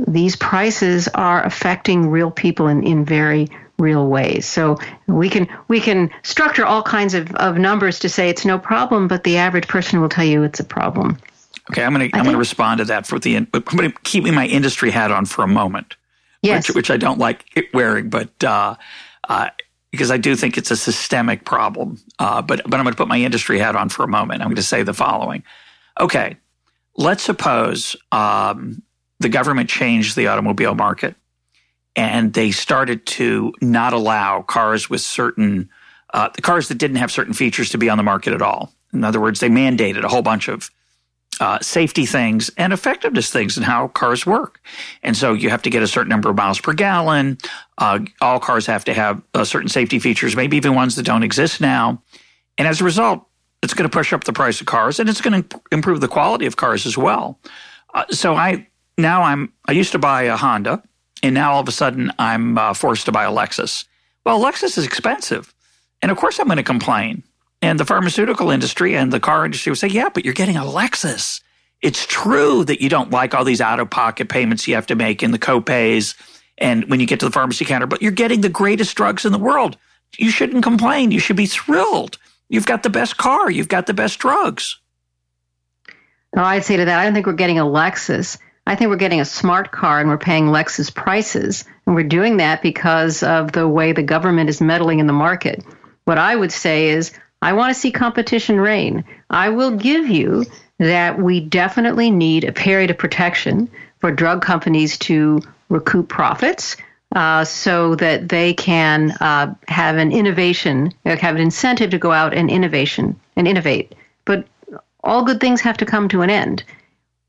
S2: these prices are affecting real people in, in very real ways. So we can we can structure all kinds of, of numbers to say it's no problem, but the average person will tell you it's a problem.
S1: Okay, I'm going to I'm going to respond to that for the but I'm going to keep my industry hat on for a moment.
S2: Yes,
S1: which, which I don't like wearing, but uh, uh, because I do think it's a systemic problem. Uh, but but I'm going to put my industry hat on for a moment. I'm going to say the following. Okay, let's suppose um, the government changed the automobile market and they started to not allow cars with certain uh, the cars that didn't have certain features to be on the market at all. In other words, they mandated a whole bunch of uh, safety things and effectiveness things and how cars work. And so you have to get a certain number of miles per gallon. Uh, all cars have to have uh, certain safety features, maybe even ones that don't exist now. And as a result, it's going to push up the price of cars and it's going to improve the quality of cars as well. Uh, so I now I'm I used to buy a Honda, and now all of a sudden I'm uh, forced to buy a Lexus. Well, Lexus is expensive, and of course I'm going to complain. And the pharmaceutical industry and the car industry would say, yeah, but you're getting a Lexus. It's true that you don't like all these out of pocket payments you have to make and the copays and when you get to the pharmacy counter, but you're getting the greatest drugs in the world. You shouldn't complain. You should be thrilled. You've got the best car. You've got the best drugs.
S2: No, I'd say to that, I don't think we're getting a Lexus. I think we're getting a smart car and we're paying Lexus prices. And we're doing that because of the way the government is meddling in the market. What I would say is I want to see competition reign. I will give you that we definitely need a period of protection for drug companies to recoup profits uh, so that they can uh, have an innovation, have an incentive to go out and innovation and innovate. But all good things have to come to an end.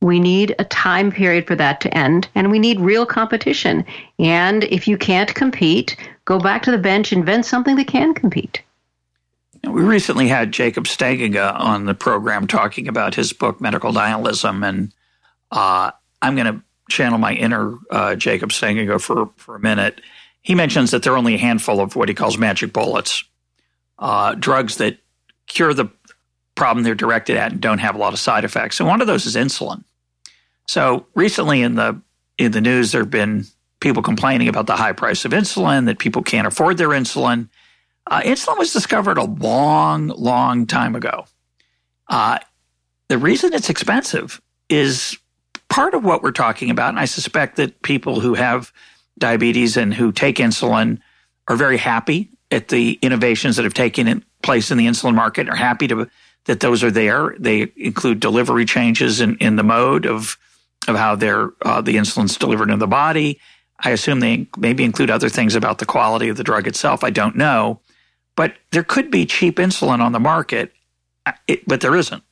S2: We need a time period for that to end, and we need real competition. And if you can't compete, go back to the bench, invent something that can compete.
S1: We recently had Jacob Stegenga on the program talking about his book, Medical Nihilism. And uh, I'm going to channel my inner uh, Jacob Stegenga for, for a minute. He mentions that there are only a handful of what he calls magic bullets, uh, drugs that cure the problem they're directed at and don't have a lot of side effects. And one of those is insulin. So recently in the in the news, there have been people complaining about the high price of insulin, that people can't afford their insulin. Uh, insulin was discovered a long, long time ago. Uh, the reason it's expensive is part of what we're talking about. And I suspect that people who have diabetes and who take insulin are very happy at the innovations that have taken place in the insulin market, are happy to, that those are there. They include delivery changes in, in the mode of, of how they uh, the insulin's delivered in the body. I assume they maybe include other things about the quality of the drug itself. I don't know. But there could be cheap insulin on the market, it, but there isn't.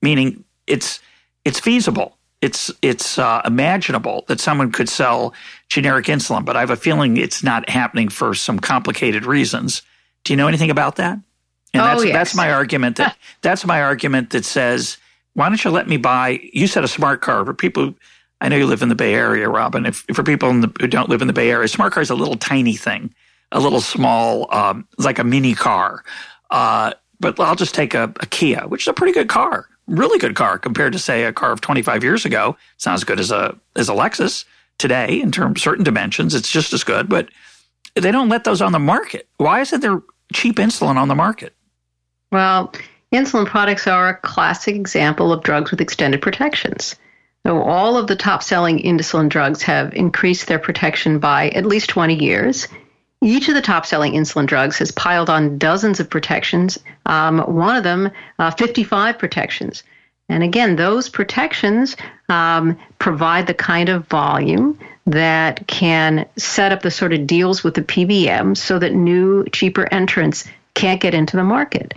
S1: Meaning it's it's feasible. It's it's uh, imaginable that someone could sell generic insulin, but I have a feeling it's not happening for some complicated reasons. Do you know anything about that? And
S2: oh,
S1: that's
S2: yes.
S1: that's my argument that that's my argument that says, why don't you let me buy you said a smart car for people I know you live in the Bay Area, Robin. If for people the, who don't live in the Bay Area, smart car is a little tiny thing a little small, um, like a mini car. Uh, but I'll just take a, a, Kia, which is a pretty good car, really good car compared to say a car of 25 years ago. It's not as good as a as a Lexus today in terms certain dimensions. It's just as good, but they don't let those on the market. Why isn't there cheap insulin on the market?
S2: Well, insulin products are a classic example of drugs with extended protections. So all of the top selling insulin drugs have increased their protection by at least 20 years. Each of the top selling insulin drugs has piled on dozens of protections, um, one of them, uh, 55 protections. And again, those protections um, provide the kind of volume that can set up the sort of deals with the PBM so that new, cheaper entrants can't get into the market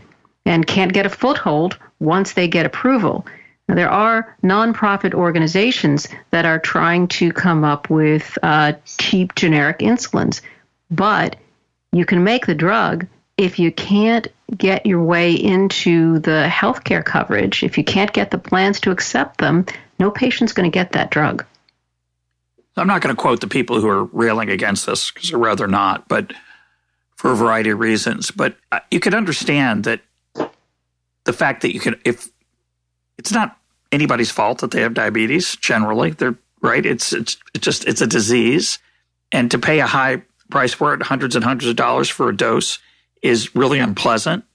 S2: and can't get a foothold once they get approval. Now, there are nonprofit organizations that are trying to come up with uh, cheap generic insulins but you can make the drug if you can't get your way into the healthcare coverage, if you can't get the plans to accept them, no patient's going to get that drug.
S1: I'm not going to quote the people who are railing against this because I'd rather not, but for a variety of reasons. But uh, you could understand that the fact that you can, if it's not anybody's fault that they have diabetes, generally, they're right. It's it's, just it's a disease, and to pay a high price for it, hundreds and hundreds of dollars for a dose, is really unpleasant.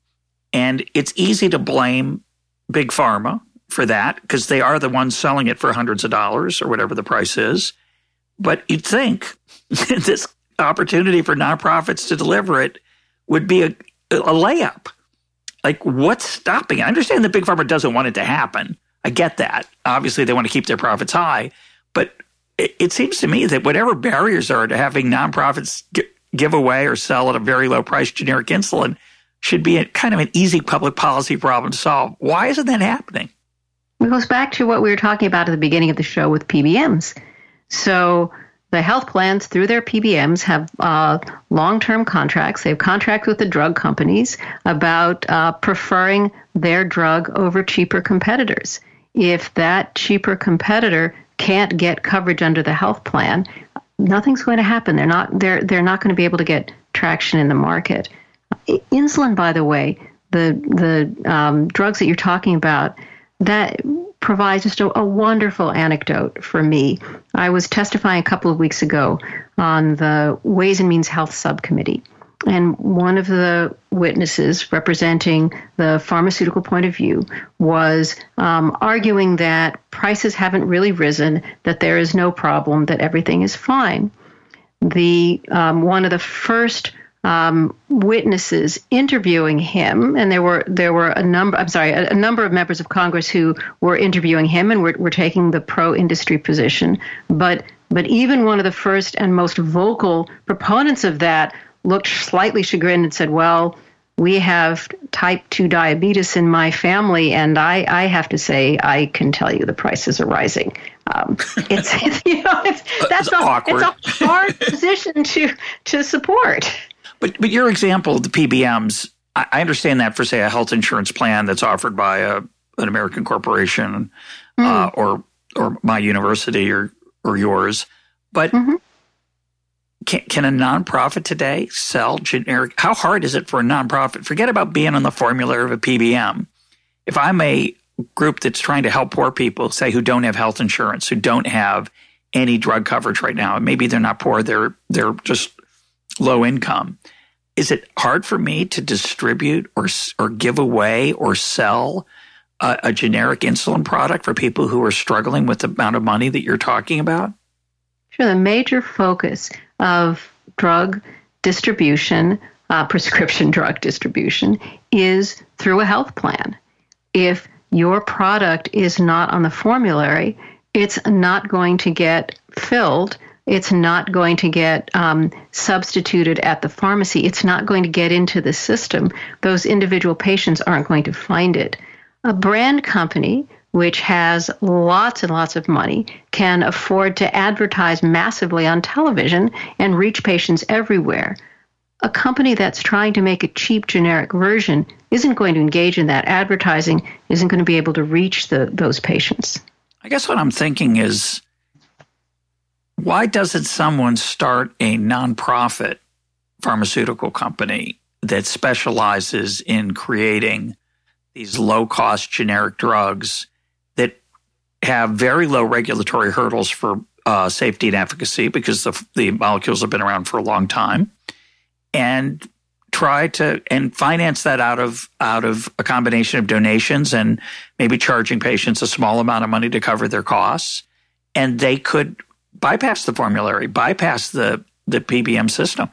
S1: And it's easy to blame Big Pharma for that because they are the ones selling it for hundreds of dollars or whatever the price is. But you'd think [laughs] this opportunity for nonprofits to deliver it would be a, a layup. Like, what's stopping it? I understand that Big Pharma doesn't want it to happen. I get that. Obviously, they want to keep their profits high. But it, it seems to me that whatever barriers are to having nonprofits g- give away or sell at a very low price generic insulin should be a, kind of an easy public policy problem to solve. Why isn't that happening?
S2: It goes back to what we were talking about at the beginning of the show with PBMs. So the health plans through their PBMs have uh, long-term contracts. They have contracts with the drug companies about uh, preferring their drug over cheaper competitors. If that cheaper competitor can't get coverage under the health plan, nothing's going to happen. They're not they're they're not going to be able to get traction in the market. Insulin, by the way, the the um, drugs that you're talking about, that provides just a, a, wonderful anecdote for me. I was testifying a couple of weeks ago on the Ways and Means Health Subcommittee. And one of the witnesses representing the pharmaceutical point of view was um, arguing that prices haven't really risen, that there is no problem, that everything is fine. The um, one of the first um, witnesses interviewing him, and there were there were a number. I'm sorry, a, a number of members of Congress who were interviewing him and were, were taking the pro-industry position. But but even one of the first and most vocal proponents of that looked slightly chagrined and said, "Well." We have type 2 diabetes in my family, and I, I have to say, I can tell you the prices are rising. Um, [laughs] it's, you know, it's, that's
S1: it's
S2: a,
S1: awkward.
S2: It's a hard [laughs] position to, to support.
S1: But but your example of the PBMs, I, I understand that for say a health insurance plan that's offered by a an American corporation, mm. uh, or or my university or or yours, but. Mm-hmm. Can, can a nonprofit today sell generic? How hard is it for a nonprofit? Forget about being on the formula of a PBM. If I'm a group that's trying to help poor people, say who don't have health insurance, who don't have any drug coverage right now, and maybe they're not poor, they're they're just low income. Is it hard for me to distribute or or give away or sell a, a generic insulin product for people who are struggling with the amount of money that you're talking about?
S2: Sure. The major focus of drug distribution, uh, prescription [laughs] drug distribution, is through a health plan. If your product is not on the formulary, it's not going to get filled it's not going to get um, substituted at the pharmacy. It's not going to get into the system. Those individual patients aren't going to find it. A brand company, which has lots and lots of money, can afford to advertise massively on television and reach patients everywhere. A company that's trying to make a cheap generic version isn't going to engage in that advertising, isn't going to be able to reach the, those patients.
S1: I guess what I'm thinking is why doesn't someone start a nonprofit pharmaceutical company that specializes in creating these low cost generic drugs that have very low regulatory hurdles for uh, safety and efficacy because the, the molecules have been around for a long time and try to and finance that out of out of a combination of donations and maybe charging patients a small amount of money to cover their costs and they could bypass the formulary, bypass the, the PBM system.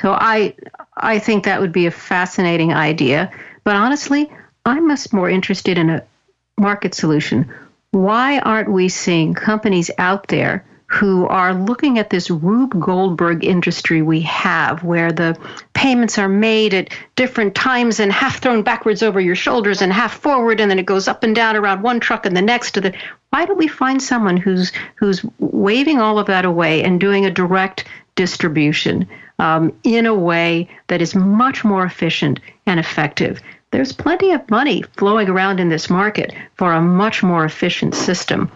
S2: So I I think that would be a fascinating idea. But honestly, I'm much more interested in a market solution. Why aren't we seeing companies out there who are looking at this Rube Goldberg industry we have, where the payments are made at different times and half thrown backwards over your shoulders and half forward, and then it goes up and down around one truck and the next to the. Why don't we find someone who's who's waving all of that away and doing a direct distribution um, in a way that is much more efficient and effective? There's plenty of money flowing around in this market for a much more efficient system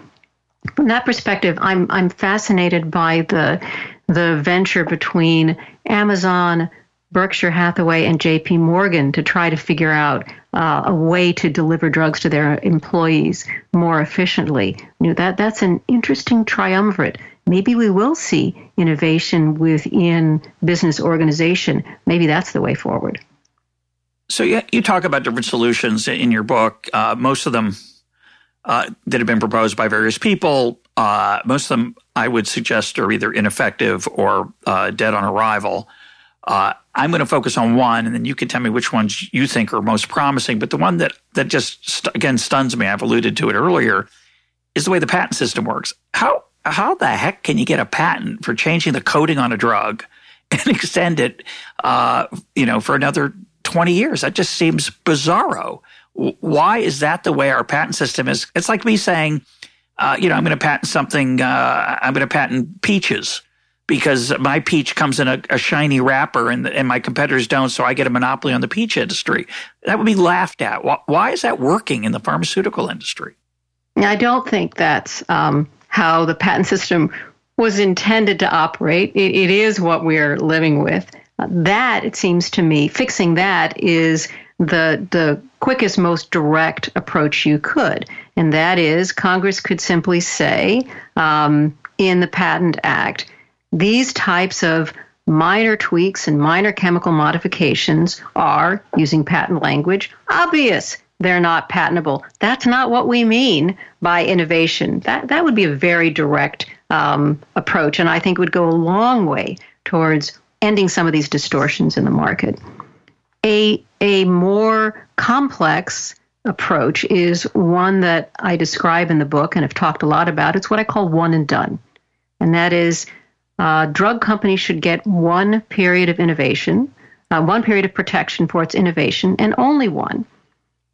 S2: from that perspective, I'm I'm fascinated by the the venture between Amazon, Berkshire Hathaway, and J.P. Morgan to try to figure out uh, a way to deliver drugs to their employees more efficiently. You know, that that's an interesting triumvirate. Maybe we will see innovation within business organization. Maybe that's the way forward.
S1: So yeah, you talk about different solutions in your book. Uh, most of them uh, that have been proposed by various people. Uh, most of them, I would suggest, are either ineffective or uh, dead on arrival. Uh, I'm going to focus on one, and then you can tell me which ones you think are most promising. But the one that that just st- again stuns me, I've alluded to it earlier, is the way the patent system works. How how the heck can you get a patent for changing the coating on a drug [laughs] and extend it, uh, you know, for another 20 years? That just seems bizarro. Why is that the way our patent system is? It's like me saying, uh, you know, I'm going to patent something. Uh, I'm going to patent peaches because my peach comes in a, a shiny wrapper and, and, my competitors don't, so I get a monopoly on the peach industry. That would be laughed at. Why, why is that working in the pharmaceutical industry?
S2: I don't think that's um, how the patent system was intended to operate. it, it is what we're living with. Uh, that, it seems to me, fixing that is the the quickest, most direct approach you could, and that is Congress could simply say um, in the Patent Act these types of minor tweaks and minor chemical modifications are, using patent language, obvious. They're not patentable. That's not what we mean by innovation. That that would be a very direct um, approach, and I think would go a long way towards ending some of these distortions in the market. A a more complex approach is one that I describe in the book and have talked a lot about. It's what I call one and done, and that is uh, drug companies should get one period of innovation, uh, one period of protection for its innovation, and only one.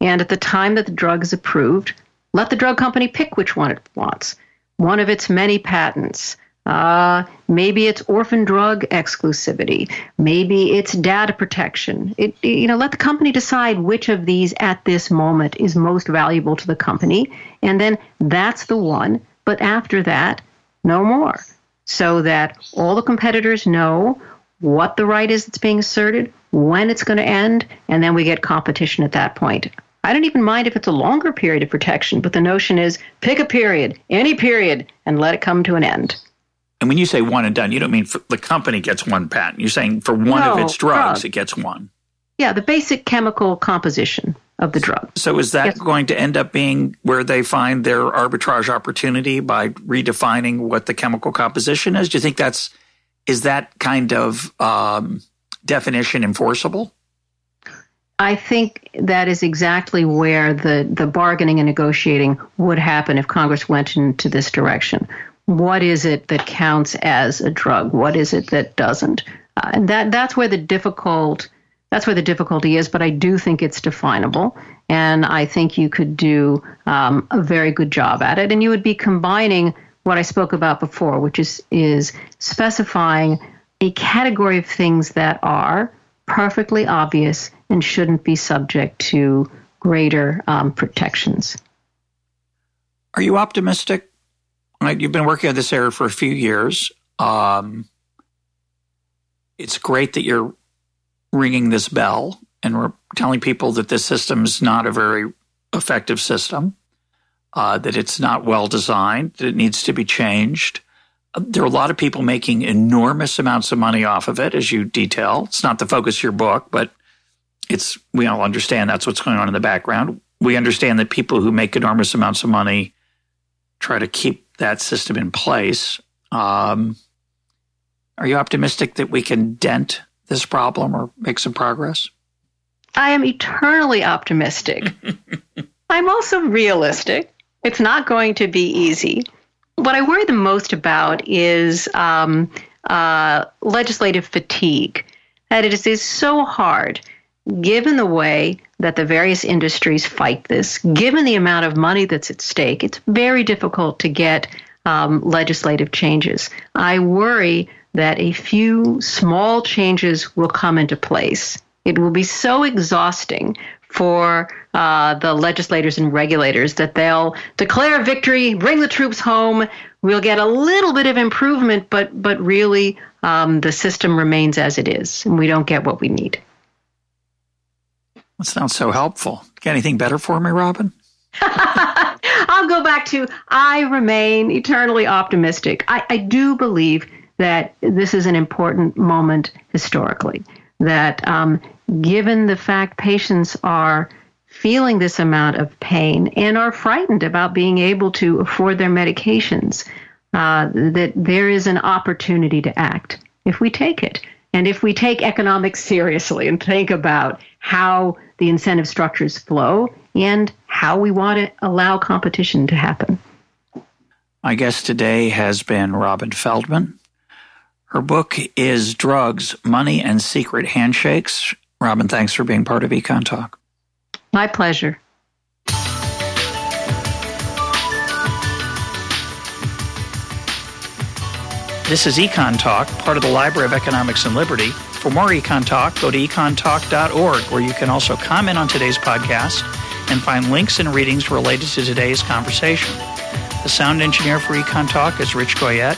S2: And at the time that the drug is approved, let the drug company pick which one it wants. One of its many patents. Uh, maybe it's orphan drug exclusivity. Maybe it's data protection. It, you know, let the company decide which of these at this moment is most valuable to the company, and then that's the one. But after that, no more so that all the competitors know what the right is that's being asserted, when it's going to end, and then we get competition at that point. I don't even mind if it's a longer period of protection, but the notion is pick a period, any period, and let it come to an end.
S1: And when you say one and done, you don't mean the company gets one patent. You're saying for one no, of its drugs, drug. it gets one.
S2: Yeah, the basic chemical composition of the drug.
S1: So is that yes. going to end up being where they find their arbitrage opportunity by redefining what the chemical composition is? Do you think that's is that kind of um, definition enforceable?
S2: I think that is exactly where the, the bargaining and negotiating would happen if Congress went into this direction. What is it that counts as a drug? What is it that doesn't? Uh, and that that's where the difficult that's where the difficulty is, but I do think it's definable. And I think you could do um, a very good job at it. And you would be combining what I spoke about before, which is, is specifying a category of things that are perfectly obvious and shouldn't be subject to greater um, protections.
S1: Are you optimistic? You've been working on this area for a few years. Um, it's great that you're ringing this bell and we're telling people that this system is not a very effective system, uh, that it's not well designed, that it needs to be changed. There are a lot of people making enormous amounts of money off of it, as you detail. It's not the focus of your book, but it's we all understand that's what's going on in the background. We understand that people who make enormous amounts of money try to keep that system in place. Um, are you optimistic that we can dent this problem or make some progress?
S2: I am eternally optimistic. [laughs] I'm also realistic. It's not going to be easy. What I worry the most about is um, uh, legislative fatigue. That it is, is so hard, given the way that the various industries fight this, given the amount of money that's at stake, it's very difficult to get um, legislative changes. I worry that a few small changes will come into place. It will be so exhausting for uh, the legislators and regulators that they'll declare victory, bring the troops home. We'll get a little bit of improvement, but but really um, the system remains as it is, and we don't get what we need.
S1: That sounds so helpful. Got anything better for me, Robin? [laughs]
S2: I'll go back to I remain eternally optimistic. I, I do believe that this is an important moment historically. That um, given the fact patients are feeling this amount of pain and are frightened about being able to afford their medications, uh, that there is an opportunity to act if we take it. And if we take economics seriously and think about how the incentive structures flow and how we want to allow competition to happen.
S1: My guest today has been Robin Feldman. Her book is Drugs, Money, and Secret Handshakes. Robin, thanks for being part of Econ Talk.
S2: My pleasure.
S1: This is Econ Talk, part of the Library of Economics and Liberty. For more Econ Talk, go to econtalk.org, where you can also comment on today's podcast and find links and readings related to today's conversation. The sound engineer for Econ Talk is Rich Goyette.